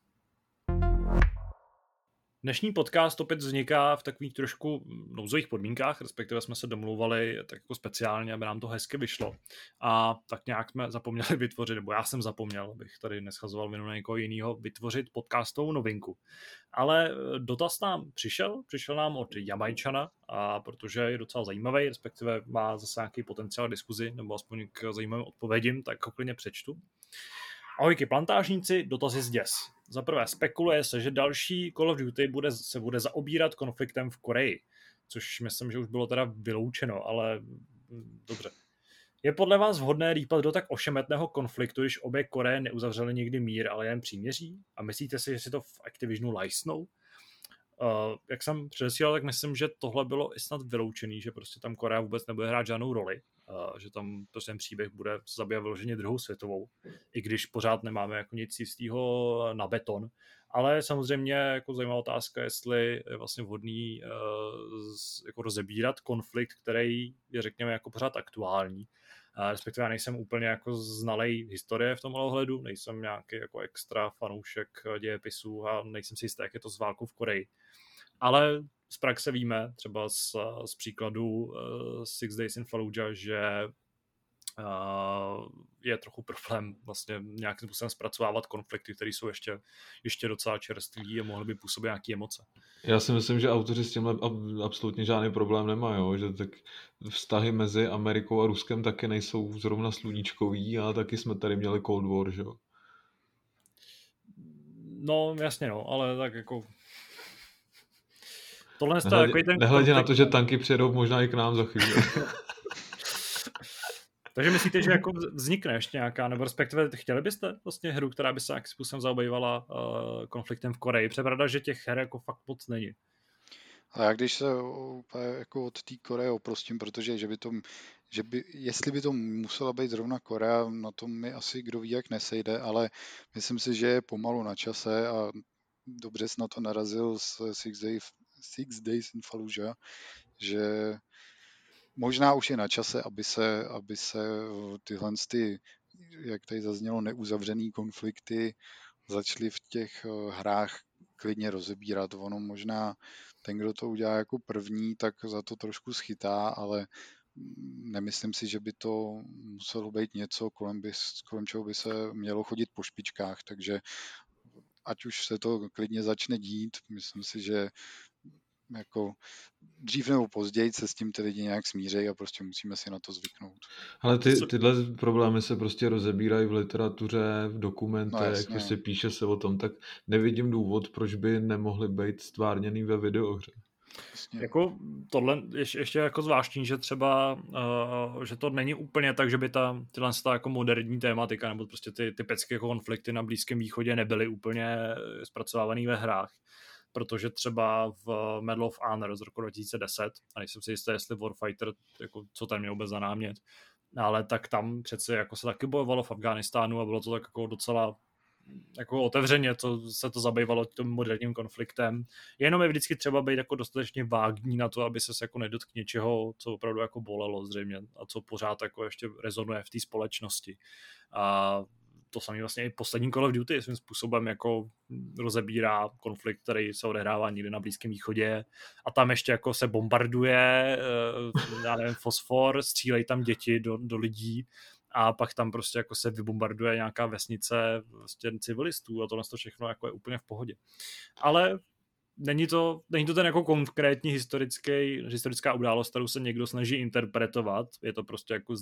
Dnešní podcast opět vzniká v takových trošku nouzových podmínkách, respektive jsme se domluvali tak jako speciálně, aby nám to hezky vyšlo. A tak nějak jsme zapomněli [laughs] vytvořit, nebo já jsem zapomněl, abych tady neschazoval vinu na někoho jiného, vytvořit podcastovou novinku. Ale eh, dotaz nám přišel, přišel nám od Jamajčana, a protože je docela zajímavý, respektive má zase nějaký potenciál diskuzi, nebo aspoň k zajímavým odpovědím, tak ho klidně přečtu. Ahojky plantážníci, dotazy z děs. Za prvé spekuluje se, že další Call of Duty bude, se bude zaobírat konfliktem v Koreji, což myslím, že už bylo teda vyloučeno, ale mm, dobře. Je podle vás vhodné rýpat do tak ošemetného konfliktu, když obě Koreje neuzavřely nikdy mír, ale jen příměří? A myslíte si, že si to v Activisionu lajsnou? Uh, jak jsem předesílal, tak myslím, že tohle bylo i snad vyloučený, že prostě tam Korea vůbec nebude hrát žádnou roli, že tam prostě ten příběh bude zabývat vyloženě druhou světovou, i když pořád nemáme jako nic jistého na beton. Ale samozřejmě jako zajímavá otázka, jestli je vlastně vhodný uh, jako rozebírat konflikt, který je řekněme jako pořád aktuální, Uh, respektive já nejsem úplně jako znalej historie v tomhle ohledu, nejsem nějaký jako extra fanoušek dějepisů a nejsem si jistý, jak je to s válkou v Koreji. Ale z praxe víme, třeba z, z příkladu uh, Six Days in Fallujah, že uh, je trochu problém vlastně nějakým způsobem zpracovávat konflikty, které jsou ještě, ještě docela čerství a mohly by působit nějaké emoce. Já si myslím, že autoři s tím absolutně žádný problém nemají, jo? že tak vztahy mezi Amerikou a Ruskem taky nejsou zrovna sluníčkový a taky jsme tady měli Cold War, že jo? No, jasně no, ale tak jako Tohle je takový ten... Nehledě na to, že tanky přijedou možná i k nám za chvíli. [laughs] Takže myslíte, že jako vznikne ještě nějaká, nebo respektive chtěli byste vlastně hru, která by se nějakým způsobem zaobývala uh, konfliktem v Koreji? Přepravda, že těch her jako fakt moc není. A já když se úplně jako od té Koreje oprostím, protože že by to, že by, jestli by to musela být zrovna Korea, na tom mi asi kdo ví jak nesejde, ale myslím si, že je pomalu na čase a dobře jsi na to narazil s Six Days, Six Days in Fallujah, že možná už je na čase, aby se, aby se tyhle ty, jak tady zaznělo, neuzavřený konflikty začaly v těch eh, hrách klidně rozebírat. Ono možná ten, kdo to udělá jako první, tak za to trošku schytá, ale nemyslím si, že by to muselo být něco, kolem, by, kolem čeho by se mělo chodit po špičkách, takže ať už se to klidně začne dít, myslím si, že jako dřív nebo později se s tím ty lidi nějak smířejí a prostě musíme si na to zvyknout. Ale ty, tyhle problémy se prostě rozebírají v literatuře, v dokumentech, no, se píše se o tom, tak nevidím důvod, proč by nemohly být stvárněný ve videohře. Jasně. Jako tohle ještě, ještě jako zvláštní, že třeba, uh, že to není úplně tak, že by ta, tyhle ta jako moderní tématika nebo prostě ty, ty pecky jako konflikty na Blízkém východě nebyly úplně zpracovávaný ve hrách protože třeba v Medal of Honor z roku 2010, a nejsem si jistý, jestli Warfighter, jako, co tam měl vůbec za námět, ale tak tam přece jako se taky bojovalo v Afghánistánu a bylo to tak jako docela jako otevřeně to, se to zabývalo tím moderním konfliktem. Jenom je vždycky třeba být jako dostatečně vágní na to, aby se jako nedotkl něčeho, co opravdu jako bolelo zřejmě a co pořád jako ještě rezonuje v té společnosti. A to samé vlastně i poslední Call of Duty svým způsobem jako rozebírá konflikt, který se odehrává někde na Blízkém východě. A tam ještě jako se bombarduje, eh, já nevím, fosfor, střílejí tam děti do, do lidí. A pak tam prostě jako se vybombarduje nějaká vesnice vlastně civilistů a tohle to všechno jako je úplně v pohodě. Ale není to, není to ten jako konkrétní historický, historická událost, kterou se někdo snaží interpretovat, je to prostě jako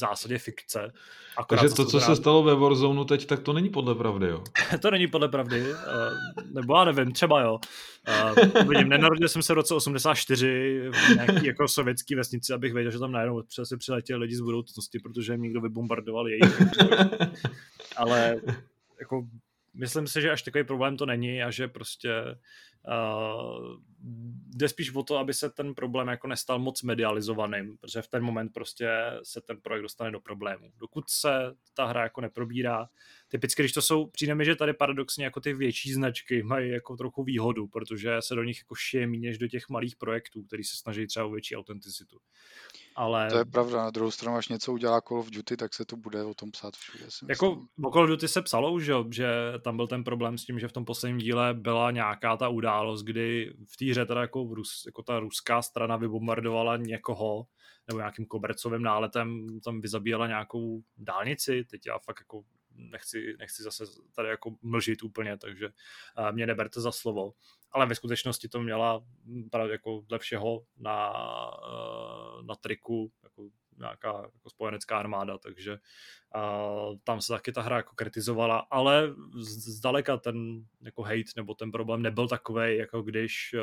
zásadě fikce. Akorát Takže to, co se stalo ve Warzone teď, tak to není podle pravdy, jo? [laughs] to není podle pravdy, uh, nebo já nevím, třeba jo. Uh, vidím, nenarodil jsem se v roce 84 v nějaký jako sovětský vesnici, abych věděl, že tam najednou přesně přiletěli lidi z budoucnosti, protože jim někdo vybombardoval jejich. [laughs] Ale jako myslím si, že až takový problém to není a že prostě Uh, jde spíš o to, aby se ten problém jako nestal moc medializovaným, protože v ten moment prostě se ten projekt dostane do problému. Dokud se ta hra jako neprobírá, typicky, když to jsou, přijde mi, že tady paradoxně jako ty větší značky mají jako trochu výhodu, protože se do nich jako šije méně než do těch malých projektů, který se snaží třeba o větší autenticitu. Ale... To je pravda, na druhou stranu, až něco udělá Call of Duty, tak se to bude o tom psát všude. Jako o Call of Duty se psalo už, že tam byl ten problém s tím, že v tom posledním díle byla nějaká ta událost, kdy v té hře teda jako, v Rus, jako ta ruská strana vybombardovala někoho, nebo nějakým kobercovým náletem tam vyzabíjela nějakou dálnici, teď já fakt jako nechci, nechci zase tady jako mlžit úplně, takže mě neberte za slovo. Ale ve skutečnosti to měla jako dle všeho na, na triku jako nějaká jako spojenecká armáda, takže uh, tam se taky ta hra jako kritizovala, ale zdaleka ten jako hate nebo ten problém nebyl takový, jako když,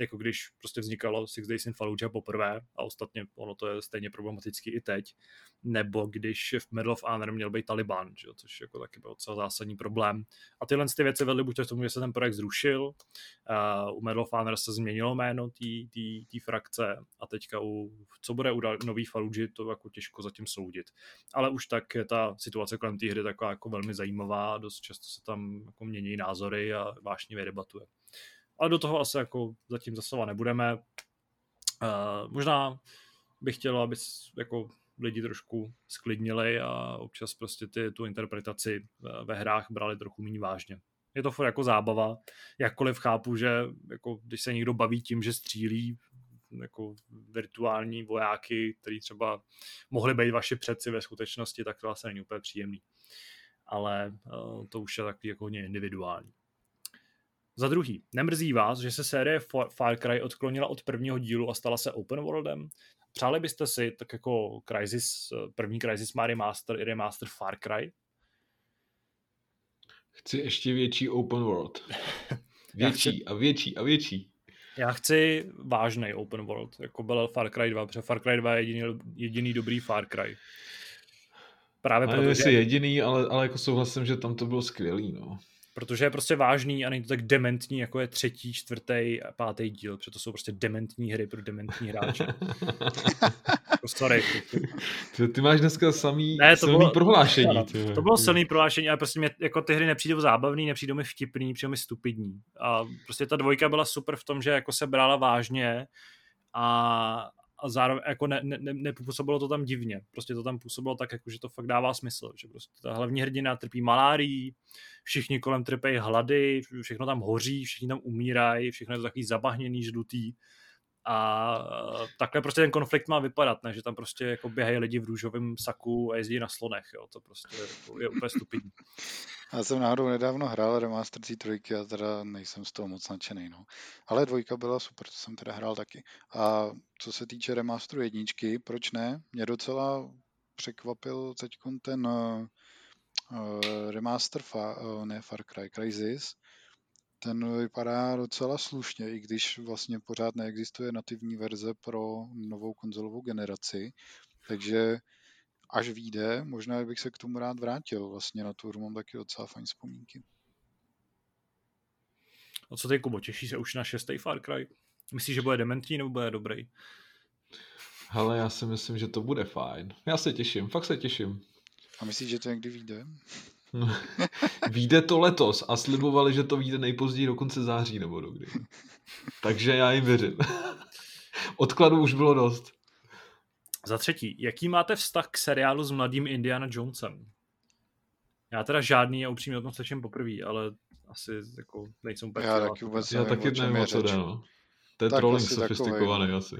jako když prostě vznikalo Six Days in Fallujah poprvé a ostatně ono to je stejně problematický i teď, nebo když v Medal of Honor měl být Taliban, že? což jako taky byl docela zásadní problém. A tyhle ty věci vedly buď k tomu, že se ten projekt zrušil, uh, u Medal of Honor se změnilo jméno té frakce a teďka u, co bude u nový Fallujah, to jako těžko zatím soudit. Ale už tak je ta situace kolem té hry taková jako velmi zajímavá, dost často se tam jako mění názory a vášnivě debatuje. Ale do toho asi jako zatím zasava nebudeme. Uh, možná bych chtěl, aby jako lidi trošku sklidnili a občas prostě ty, tu interpretaci ve hrách brali trochu méně vážně. Je to furt jako zábava, jakkoliv chápu, že jako, když se někdo baví tím, že střílí jako virtuální vojáky, který třeba mohli být vaši předci ve skutečnosti, tak to asi není úplně příjemný. Ale uh, to už je takový jako hodně individuální. Za druhý, nemrzí vás, že se série Far Cry odklonila od prvního dílu a stala se open worldem? Přáli byste si tak jako Crysis, první Crysis má remaster i remaster Far Cry? Chci ještě větší open world. [laughs] Větší chci... a větší a větší. Já chci vážný open world, jako byl Far Cry 2, protože Far Cry 2 je jediný, jediný dobrý Far Cry. Právě proto, že... jediný, ale, ale jako souhlasím, že tam to bylo skvělý, no. Protože je prostě vážný a není to tak dementní, jako je třetí, čtvrtý a pátý díl, protože to jsou prostě dementní hry pro dementní hráče. [laughs] Jako sorry. Ty, ty máš dneska samý ne, to silný bylo, prohlášení. Ano, ty, to bylo silný prohlášení, ale prostě mě, jako ty hry nepřijdou zábavný, nepřijdou mi vtipný, přijdou mi stupidní. A prostě ta dvojka byla super v tom, že jako se brala vážně a, a zároveň jako ne, ne, nepůsobilo to tam divně. Prostě to tam působilo tak, jako, že to fakt dává smysl. Že prostě ta hlavní hrdina trpí malárií, všichni kolem trpí hlady, všechno tam hoří, všichni tam umírají, všechno je to takový zabahněný, žlutý. A takhle prostě ten konflikt má vypadat, ne? že tam prostě jako běhají lidi v růžovém saku a jezdí na slonech, jo? to prostě je úplně stupidní. [laughs] Já jsem náhodou nedávno hrál remaster trojky a teda nejsem z toho moc nadšený, no. Ale dvojka byla super, to jsem teda hrál taky. A co se týče remasteru jedničky, proč ne? Mě docela překvapil teď ten uh, remaster, fa, uh, ne Far Cry, Crysis, ten vypadá docela slušně, i když vlastně pořád neexistuje nativní verze pro novou konzolovou generaci. Takže až vyjde, možná bych se k tomu rád vrátil. Vlastně na tu hru mám taky docela fajn vzpomínky. A co ty, Kubo, těší se už na šestý Far Cry? Myslíš, že bude dementní nebo bude dobrý? Hele, já si myslím, že to bude fajn. Já se těším, fakt se těším. A myslíš, že to někdy vyjde? [laughs] Výjde to letos a slibovali, že to vyjde nejpozději do konce září nebo do kdy. Takže já jim věřím. [laughs] Odkladu už bylo dost. Za třetí, jaký máte vztah k seriálu s mladým Indiana Jonesem? Já teda žádný a upřímně o tom slyším poprvé, ale asi jako nejsem úplně Já taky vůbec Já taky nevím, o co jde, no. To je tak trolling sofistikovaný asi.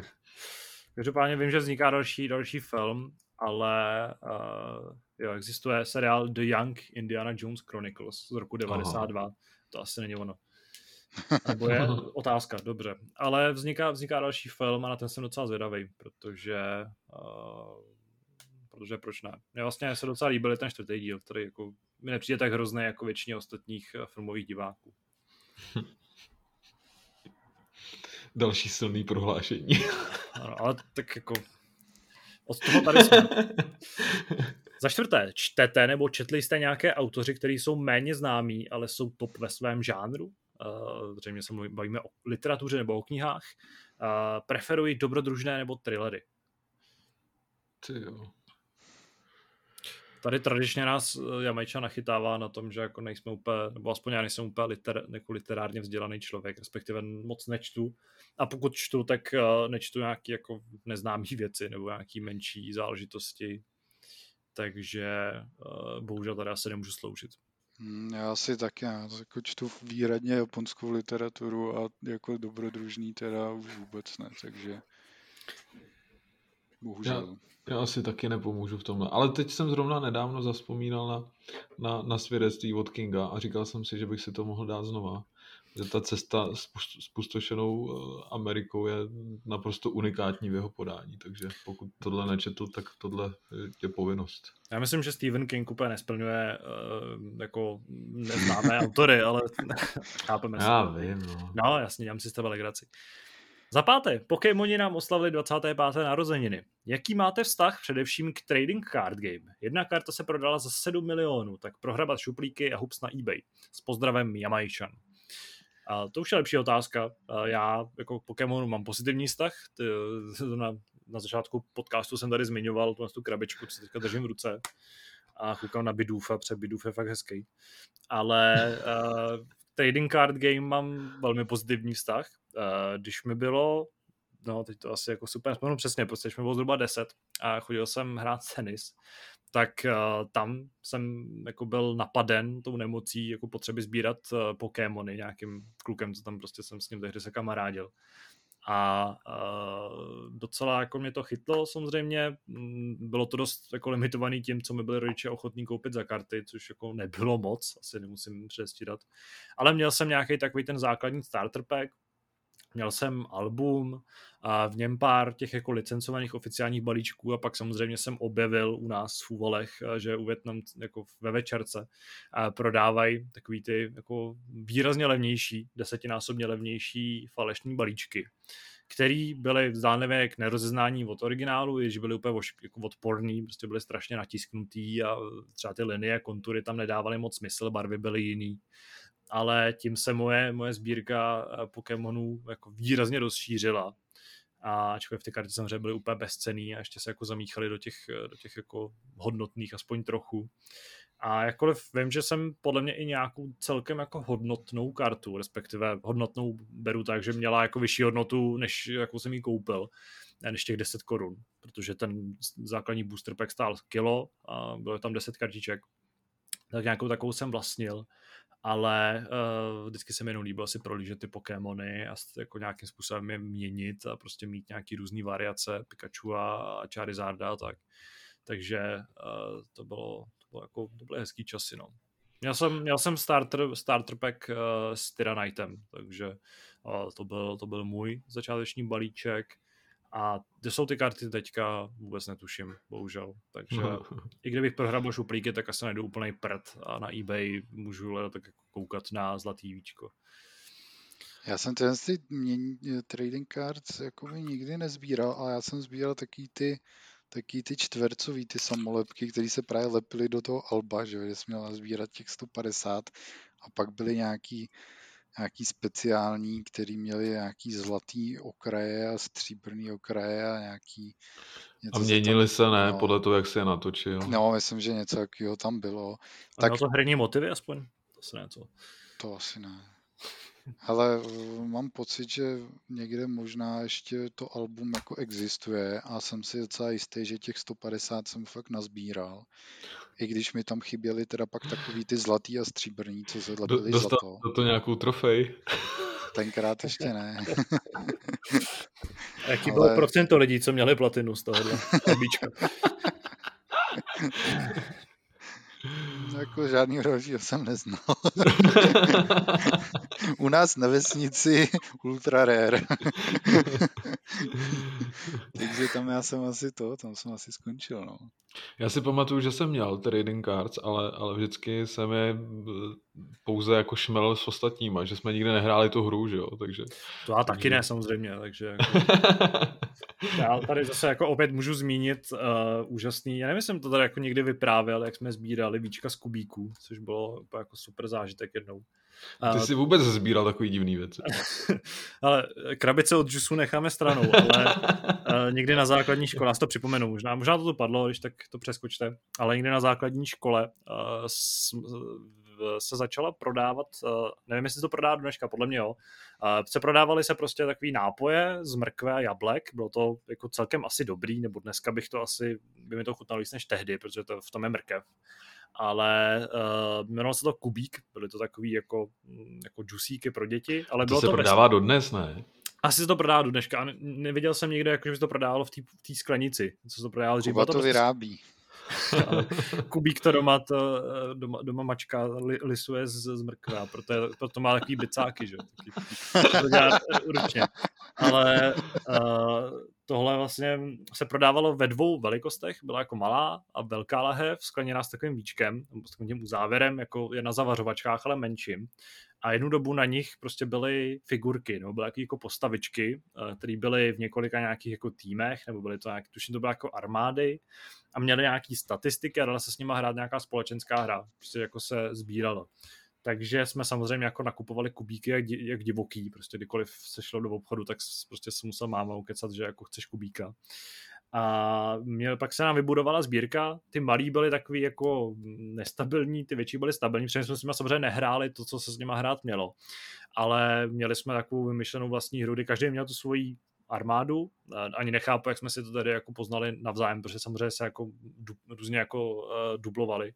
Každopádně vím, že vzniká další, další film, ale uh, jo, existuje seriál The Young Indiana Jones Chronicles z roku 92. Aha. To asi není ono. Nebo je [laughs] otázka, dobře. Ale vzniká, vzniká další film a na ten jsem docela zvědavý, protože uh, protože proč ne. Mně vlastně se docela líbil ten čtvrtý díl, který jako mi nepřijde tak hrozný jako většině ostatních eh, filmových diváků. [laughs] Další silný prohlášení. [laughs] ano, ale tak jako od toho tady jsme. Za čtvrté, čtete nebo četli jste nějaké autoři, kteří jsou méně známí, ale jsou top ve svém žánru? Uh, zřejmě se bavíme o literatuře nebo o knihách. Uh, preferuji dobrodružné nebo thrillery? Ty jo. Tady tradičně nás eh, Jamajča nachytává na tom, že jako nejsme úplně, nebo aspoň já nejsem úplně liter, jako literárně vzdělaný člověk, respektive moc nečtu. A pokud čtu, tak nečtu nějaké jako neznámé [laughs] věci nebo nějaké menší záležitosti. Takže bohužel tady asi nemůžu sloužit. Hmm, já si taky, já jako čtu výradně japonskou literaturu a jako dobrodružný teda už vůbec ne, takže bohužel. Já, já asi taky nepomůžu v tomhle, ale teď jsem zrovna nedávno zaspomínal na, na, na svědectví od Kinga a říkal jsem si, že bych si to mohl dát znova že ta cesta s pustošenou eh, Amerikou je naprosto unikátní v jeho podání, takže pokud tohle nečetl, tak tohle je povinnost. Já myslím, že Stephen King úplně nesplňuje uh, jako neznámé [laughs] autory, ale [laughs] chápeme Já se. vím, no. No, jasně, dělám si z tebe legraci. Za páté, Pokémoni nám oslavili 25. narozeniny. Jaký máte vztah především k trading card game? Jedna karta se prodala za 7 milionů, tak prohrabat šuplíky a hups na eBay. S pozdravem Jamajčan. A to už je lepší otázka. Já jako Pokémonu mám pozitivní vztah. Na, na začátku podcastu jsem tady zmiňoval tu, tu krabičku, co teďka držím v ruce a koukám na Bidoofa, protože Bidoof je fakt hezký. Ale uh, trading card game mám velmi pozitivní vztah. Uh, když mi bylo, no teď to asi jako super vzpomenu přesně, protože mi bylo zhruba 10 a chodil jsem hrát tenis, tak uh, tam jsem jako byl napaden tou nemocí jako potřeby sbírat uh, Pokémony nějakým klukem, co tam prostě jsem s ním tehdy se kamarádil. A uh, docela jako mě to chytlo samozřejmě, mm, bylo to dost jako limitovaný tím, co mi byli rodiče ochotní koupit za karty, což jako nebylo moc, asi nemusím předstírat. Ale měl jsem nějaký takový ten základní starter pack, Měl jsem album a v něm pár těch jako licencovaných oficiálních balíčků a pak samozřejmě jsem objevil u nás v Úvalech, že u Větnam jako ve večerce prodávají takový ty jako výrazně levnější, desetinásobně levnější falešní balíčky který byly zdánlivě jak nerozeznání od originálu, jež byly úplně jako odporný, prostě byly strašně natisknutý a třeba ty linie, kontury tam nedávaly moc smysl, barvy byly jiný ale tím se moje, moje sbírka eh, Pokémonů jako výrazně rozšířila. A ačkoliv ty karty samozřejmě byly úplně bezcený a ještě se jako zamíchaly do těch, eh, do těch jako hodnotných aspoň trochu. A jakkoliv vím, že jsem podle mě i nějakou celkem jako hodnotnou kartu, respektive hodnotnou beru tak, že měla jako vyšší hodnotu, než jakou jsem ji koupil, než těch 10 korun, protože ten základní booster pack stál kilo a bylo tam 10 kartiček, tak nějakou takovou jsem vlastnil, ale uh, vždycky se mi jenom líbilo si prolížet ty Pokémony a jako nějakým způsobem je měnit a prostě mít nějaký různý variace Pikachu a Charizarda a tak. Takže uh, to bylo, to bylo jako, to byly hezký časy, no. Měl jsem, měl jsem starter, starter pack uh, s Tyranitem, takže uh, to, byl, to byl můj začáteční balíček. A kde jsou ty karty teďka, vůbec netuším, bohužel. Takže i kdybych prohrabal šuplíky, tak asi najdu úplný prd a na eBay můžu tak jako koukat na zlatý víčko. Já jsem ten ty trading cards jako by nikdy nezbíral, ale já jsem sbíral taky ty, taky ty čtvercový, ty samolepky, které se právě lepily do toho alba, že, že jsem měl sbírat těch 150 a pak byly nějaký nějaký speciální, který měli nějaký zlatý okraje a stříbrný okraje a nějaký... Něco a měnili se, tam, ne, no, podle toho, jak se je natočil. No, myslím, že něco takového tam bylo. A tak... to herní motivy aspoň? To se ne, to. To asi ne. Ale eh, mám pocit, že někde možná ještě to album jako existuje a jsem si docela jistý, že těch 150 jsem fakt nazbíral. I když mi tam chyběly teda pak takový ty zlatý a stříbrný, co se lepily Do, zlato. to nějakou trofej? Tenkrát ještě ne. A jaký Ale... bylo procento lidí, co měli platinu z tohohle [laughs] jako žádný rožího jsem neznal. [laughs] U nás na vesnici ultra rare. [laughs] Takže tam já jsem asi to, tam jsem asi skončil, no. Já si pamatuju, že jsem měl trading cards, ale, ale vždycky jsem je eh, pouze jako šmel s ostatníma, že jsme nikdy nehráli tu hru, že jo, takže... To já taky ne, samozřejmě, takže... Jako... [laughs] já tady zase jako opět můžu zmínit uh, úžasný, já nevím, jsem to tady jako někdy vyprávěl, jak jsme sbírali víčka z kubíků, což bylo jako super zážitek jednou. Ty jsi vůbec sbíral takový divný věci. [laughs] ale krabice od džusu necháme stranou, ale uh, někdy na základní škole, nás to připomenu, možná, možná to tu padlo, když tak to přeskočte, ale někdy na základní škole uh, s, se začala prodávat, uh, nevím, jestli to prodá dneška, podle mě jo, se prodávaly se prostě takový nápoje z mrkve a jablek, bylo to jako celkem asi dobrý, nebo dneska bych to asi, by mi to chutnalo víc než tehdy, protože to v tom je mrkev ale uh, jmenovalo se to Kubík, byly to takový jako, mm, jako džusíky pro děti. Ale to bylo se to prodává do dnes, ne? Asi se to prodává do dneška. Neviděl jsem někde, jako, že se to prodávalo v té sklenici. Co se to prodávalo dřív. Kuba to, to vyrábí. [laughs] Kubík to doma, to, doma, doma mačka li, lisuje z, z mrkva, proto, proto má takový bicáky, že? Taky, to dělá ručně. Ale uh, tohle vlastně se prodávalo ve dvou velikostech, byla jako malá a velká lahev, skleněná s takovým víčkem, s takovým uzávěrem, jako je na zavařovačkách, ale menším. A jednu dobu na nich prostě byly figurky, nebo byly jako postavičky, eh, které byly v několika nějakých jako týmech, nebo byly to nějaké, tuším, to byly jako armády a měly nějaký statistiky a dala se s nima hrát nějaká společenská hra, prostě jako se sbíralo. Takže jsme samozřejmě jako nakupovali kubíky jak, jak divoký, prostě kdykoliv se šlo do obchodu, tak prostě se musel máma ukecat, že jako chceš kubíka. A mě, pak se nám vybudovala sbírka, ty malí byly takový jako nestabilní, ty větší byly stabilní, protože jsme s nimi samozřejmě nehráli to, co se s nimi hrát mělo. Ale měli jsme takovou vymyšlenou vlastní hru, kdy každý měl tu svoji armádu. Ani nechápu, jak jsme si to tady jako poznali navzájem, protože samozřejmě se jako du, různě jako uh, dublovali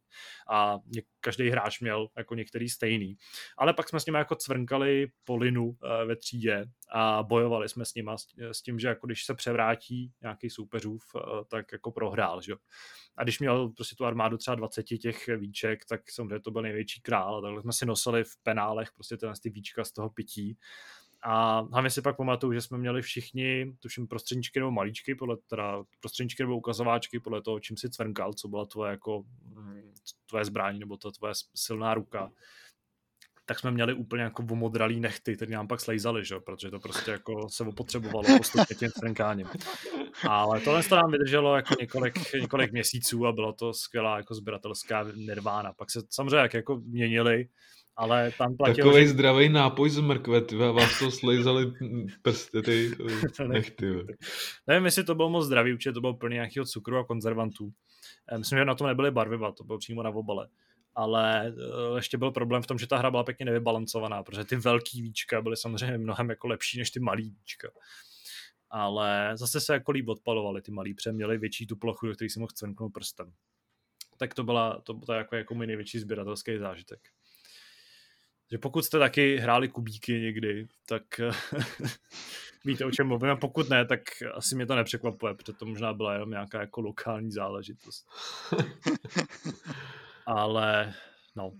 a každý hráč měl jako některý stejný. Ale pak jsme s nimi jako cvrnkali po linu uh, ve třídě a bojovali jsme s nimi s, s tím, že jako když se převrátí nějaký soupeřův, uh, tak jako prohrál, že? A když měl prostě tu armádu třeba 20 těch víček, tak samozřejmě to byl největší král a takhle jsme si nosili v penálech prostě ty víčka z toho pití a hlavně si pak pamatuju, že jsme měli všichni, tuším, prostředníčky nebo malíčky, podle, teda prostředníčky nebo ukazováčky podle toho, čím si cvrnkal, co byla tvoje, jako, mm, tvoje zbraň nebo to tvoje silná ruka tak jsme měli úplně jako omodralý nechty, které nám pak slejzali, že? protože to prostě jako se opotřebovalo postupně tím cvrnkáním. Ale tohle to nám vydrželo jako několik, několik měsíců a bylo to skvělá jako sběratelská nirvána. Pak se samozřejmě jak jako měnili, Ale tam platilo, Takový že... zdravý nápoj z mrkve, ty vás to slejzali prsty, ty [laughs] nechty. Nevím, jestli to bylo moc zdravý, určitě to bylo plný nějakého cukru a konzervantů. Eh, myslím, že na tom nebyly barviva, to bylo přímo na obale. Ale eh, ještě byl problém v tom, že ta hra byla pěkně nevybalancovaná, protože ty velký víčka byly samozřejmě mnohem jako lepší než ty malý víčka. Ale zase se jako líp odpalovaly ty malý, protože měli větší tu plochu, do který si mohl cvrknout prstem. Tak to byla to, to jako, jako můj největší sběratelský zážitek že pokud jste taky hráli kubíky někdy, tak [laughs] víte, o čem mluvím. A pokud ne, tak asi mě to nepřekvapuje, protože to možná byla jenom nějaká jako lokální záležitost. Ale no,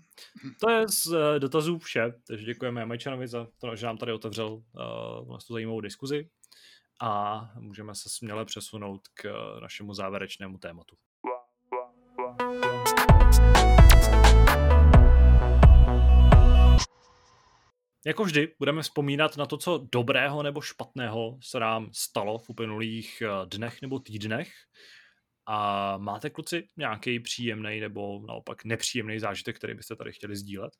to je z eh, dotazů vše, takže děkujeme Majčanovi za to, že nám tady otevřel uh, vlastně tu zajímavou diskuzi a můžeme se směle přesunout k našemu závěrečnému tématu. Jako vždy budeme vzpomínat na to, co dobrého nebo špatného se nám stalo v uplynulých eh, dnech nebo týdnech. A máte, kluci, nějaký příjemný nebo naopak nepříjemný zážitek, který byste tady chtěli sdílet?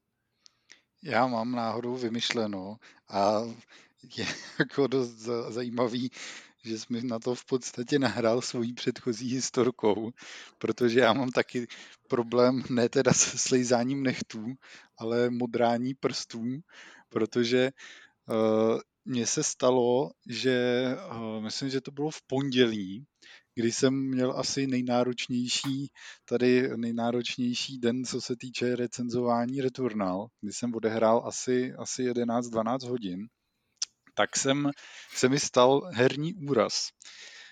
Já mám náhodou vymyšleno a je [laughs] jako dost zajímavý, že jsme na to v podstatě nahrál svojí předchozí historkou, protože já mám taky problém ne teda se slejzáním nechtů, ale modrání prstů protože uh, mně se stalo, že uh, myslím, že to bylo v pondělí, kdy jsem měl asi nejnáročnější, tady nejnáročnější den, co se týče recenzování Returnal, kdy jsem odehrál asi, asi 11-12 hodin, tak jsem, se mi stal herní úraz.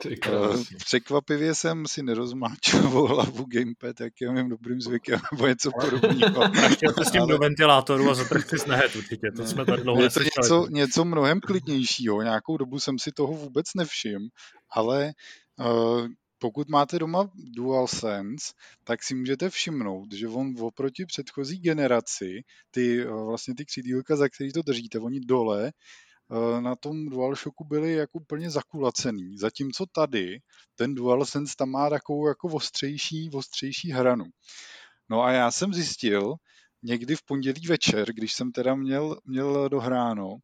Uh, překvapivě jsem si nerozmáčoval hlavu gamepad, jak je mým dobrým zvykem, nebo něco podobného. [laughs] Chtěl jsi s tím ale... do ventilátoru a zatrh si snehet určitě, to jsme tady dlouho Je to něco, něco mnohem klidnějšího, nějakou dobu jsem si toho vůbec nevšiml, ale uh, pokud máte doma DualSense, tak si můžete všimnout, že on oproti předchozí generaci, ty vlastně ty křídílka, za který to držíte, oni dole Eh, na tom DualShocku byli jako úplně zakulacený. Zatímco tady ten DualSense tam má takovou jako ostřejší, ostřejší hranu. No a já jsem zjistil někdy v pondělí večer, když jsem teda měl, měl dohráno,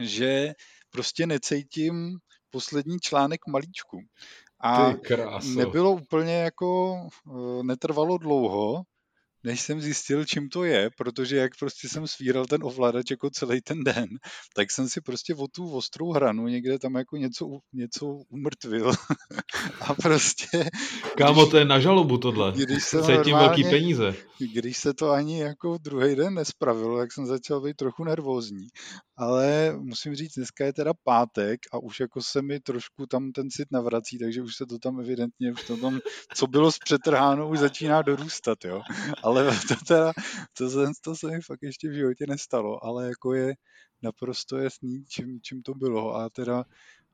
že prostě necítím poslední článek malíčku. A nebylo úplně jako, eh, netrvalo dlouho, než jsem zjistil, čím to je, protože jak prostě jsem svíral ten ovladač jako celý ten den, tak jsem si prostě o tu ostrou hranu někde tam jako něco, něco umrtvil. [laughs] a prostě... Kámo, když, to je na žalobu tohle. Když se Cítím velký peníze. Když se to ani jako druhý den nespravilo, tak jsem začal být trochu nervózní. Ale musím říct, dneska je teda pátek a už jako se mi trošku tam ten cit navrací, takže už se to tam evidentně, už to tam, co bylo s přetrhánou, už začíná dorůstat, jo. Ale [laughs] to teda, to, se, to se mi fakt ještě v životě nestalo, ale jako je naprosto jasný, čím, čím to bylo. A teda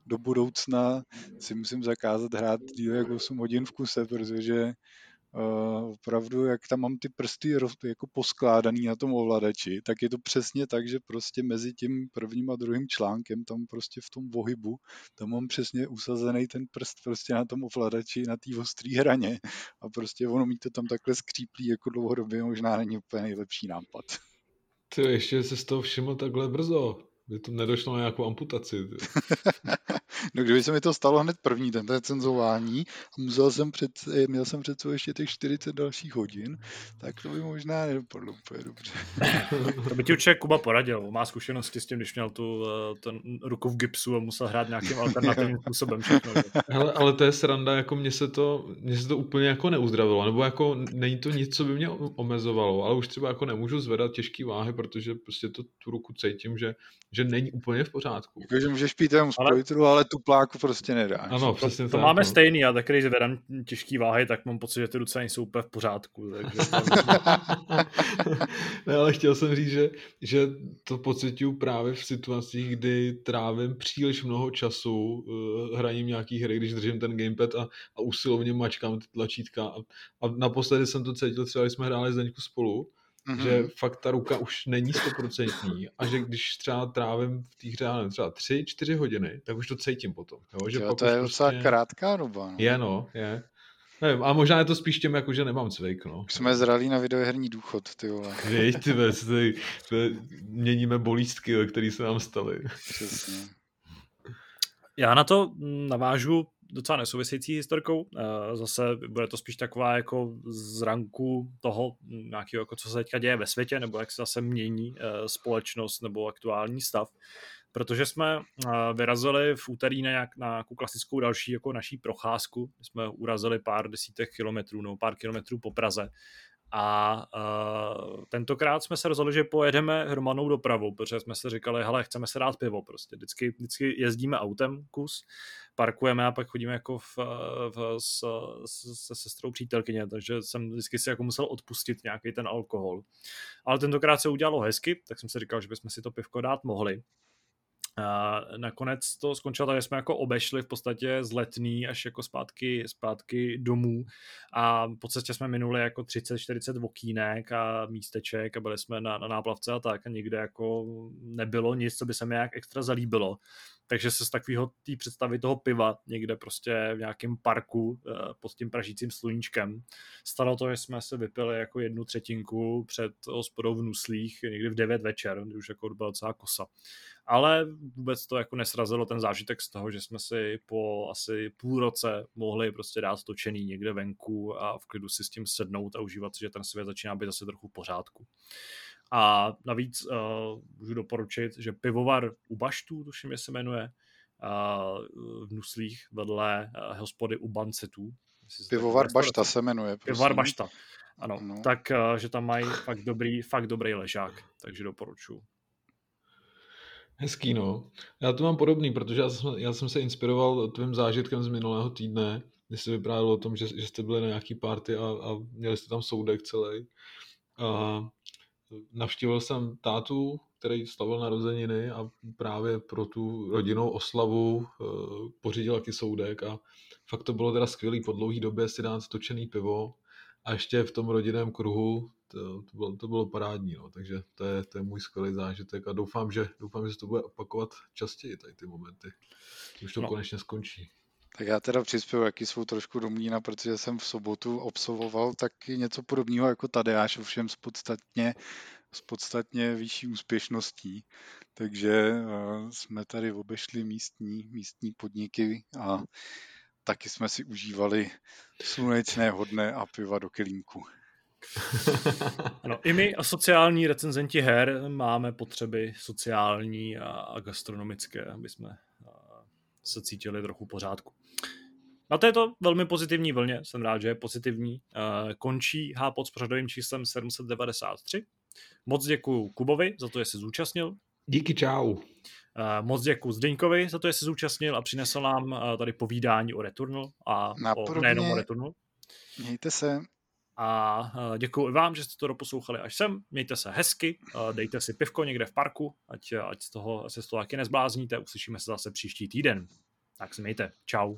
do budoucna si musím zakázat hrát díl jak 8 hodin v kuse, protože uh, opravdu, jak tam mám ty prsty jako poskládaný na tom ovladači, tak je to přesně tak, že prostě mezi tím prvním a druhým článkem, tam prostě v tom vohybu, tam mám přesně usazený ten prst prostě na tom ovladači, na té ostré hraně a prostě ono mít to tam takhle skříplý jako dlouhodobě možná není úplně nejlepší nápad. Ty ještě se z toho všiml takhle brzo. By to nedošlo na nějakou amputaci. [laughs] no kdyby se mi to stalo hned první ten recenzování a musel jsem před, eh, měl jsem před ještě těch 40 dalších hodin, tak to by možná nedopadlo úplně dobře. to by ti určitě Kuba poradil. Má zkušenosti s tím, když měl tu eh, ten ruku v gipsu a musel hrát nějakým alternativním způsobem. Všechno, Hele, ale to je sranda, jako mě se to, mě se to úplně jako neuzdravilo, nebo jako není to nic, co by mě omezovalo, ale už třeba jako nemůžu zvedat těžké váhy, protože prostě to tu ruku cítím, že že není úplně v pořádku. Jako, že můžeš pít jenom ale... ale tu pláku prostě nedá. Ano, přesně to, to tak, máme no. stejný, a tak když zvedám těžký váhy, tak mám pocit, že ty ruce nejsou úplně v pořádku. Takže [laughs] ne, ale chtěl jsem říct, že, že to pocituju právě v situacích, kdy trávím příliš mnoho času uh, hraním nějaký hry, když držím ten gamepad a, a usilovně mačkám ty tlačítka. A, a naposledy jsem to cítil třeba, když jsme hráli Zdeňku spolu, mm-hmm. že fakt ta ruka už není stoprocentní a že když třeba trávím v té hře třeba tři, čtyři hodiny, tak už to cítím potom. Jo? Že jo, to je prostě... docela krátká doba. No. Je no, je. Nevím, a možná je to spíš těm, jako, že nemám cvik, no. Už jsme zralí na videoherní důchod, ty vole. [laughs] Víš, ty ves, ty, ty, měníme bolístky, které se nám staly. Přesně. Já na to navážu docela nesouvisející historkou. Eh, zase bude to spíš taková jako z ranku toho nějakého, jako co se teďka děje ve světě, nebo jak se zase mění eh, společnost nebo aktuální stav protože jsme eh, vyrazili v úterý na, nějak, na nějakou klasickou další jako naší procházku. Jsme urazili pár desítek kilometrů nebo pár kilometrů po Praze. A tentokrát jsme se rozhodli, že pojedeme hromadnou dopravu, protože jsme si říkali, hele, chceme se dát pivo prostě. Vždycky, vždycky jezdíme autem kus, parkujeme a pak chodíme jako v, v, s, se sestrou přítelkyně, takže jsem vždycky si jako musel odpustit nějaký ten alkohol. Ale tentokrát se udělalo hezky, tak jsem si říkal, že bychom si to pivko dát mohli. A nakonec to skončilo tak, že jsme jako obešli v podstatě z letný až jako zpátky, zpátky domů. A v podstatě jsme minuli jako 30-40 vokínek a místeček a byli jsme na, na náplavce a tak a nikde jako nebylo nic, co by se mi nějak extra zalíbilo. Takže se z takového té představy toho piva někde prostě v nějakém parku eh, pod tím pražícím sluníčkem. Stalo to, že jsme se vypili jako jednu třetinku před hospodou v Nuslích někdy v 9 večer, kdy už jako byla docela kosa. Ale vůbec to jako nesrazilo ten zážitek z toho, že jsme si po asi půl roce mohli prostě dát točený někde venku a v klidu si s tím sednout a užívat si, že ten svět začíná být zase trochu v pořádku. A navíc uh, můžu doporučit, že pivovar u Baštů, tuším, je se jmenuje, uh, v Nuslích vedle uh, hospody u Bancetů. Pivovar Bašta se jmenuje. Prosím. Pivovar Bašta, ano. No. Tak, uh, že tam mají fakt dobrý, fakt dobrý ležák, takže doporučuji. Hezký, no. Já to mám podobný, protože já jsem, já jsem se inspiroval tvým zážitkem z minulého týdne, kdy jsi vyprávěl o tom, že, že jste byli na nějaký party a, a měli jste tam soudek celý. A navštívil jsem tátu, který slavil narozeniny a právě pro tu rodinnou oslavu uh, pořídil taky soudek a fakt to bylo teda skvělý po dlouhé době si dát točený pivo a ještě v tom rodinném kruhu to, to, bylo, to bylo parádní, no. takže to je, to je můj skvělý zážitek a doufám, že, doufám, že se to bude opakovat častěji tady ty momenty, už to no. konečně skončí. Tak já teda přispěju jaký svou trošku do mlína, protože jsem v sobotu absolvoval taky něco podobného jako Tadeáš, ovšem s podstatně, s podstatně vyšší úspěšností. Takže uh, jsme tady obešli místní, místní podniky a taky jsme si užívali slunečné hodné a piva do kelímku. [laughs] Ano, i my a sociální recenzenti her máme potřeby sociální a, a gastronomické, aby jsme se cítili trochu pořádku. Na této velmi pozitivní vlně, jsem rád, že je pozitivní, končí Hápod s pořadovým číslem 793. Moc děkuji Kubovi za to, že se zúčastnil. Díky, čau. Moc děkuji Zdeňkovi za to, že se zúčastnil a přinesl nám tady povídání o Returnal a o, nejenom o Returnal. Mějte se. A děkuji vám, že jste to doposlouchali až sem. Mějte se hezky, dejte si pivko někde v parku, ať, ať z toho, se z toho taky nezblázníte. Uslyšíme se zase příští týden. Tak se mějte. Čau.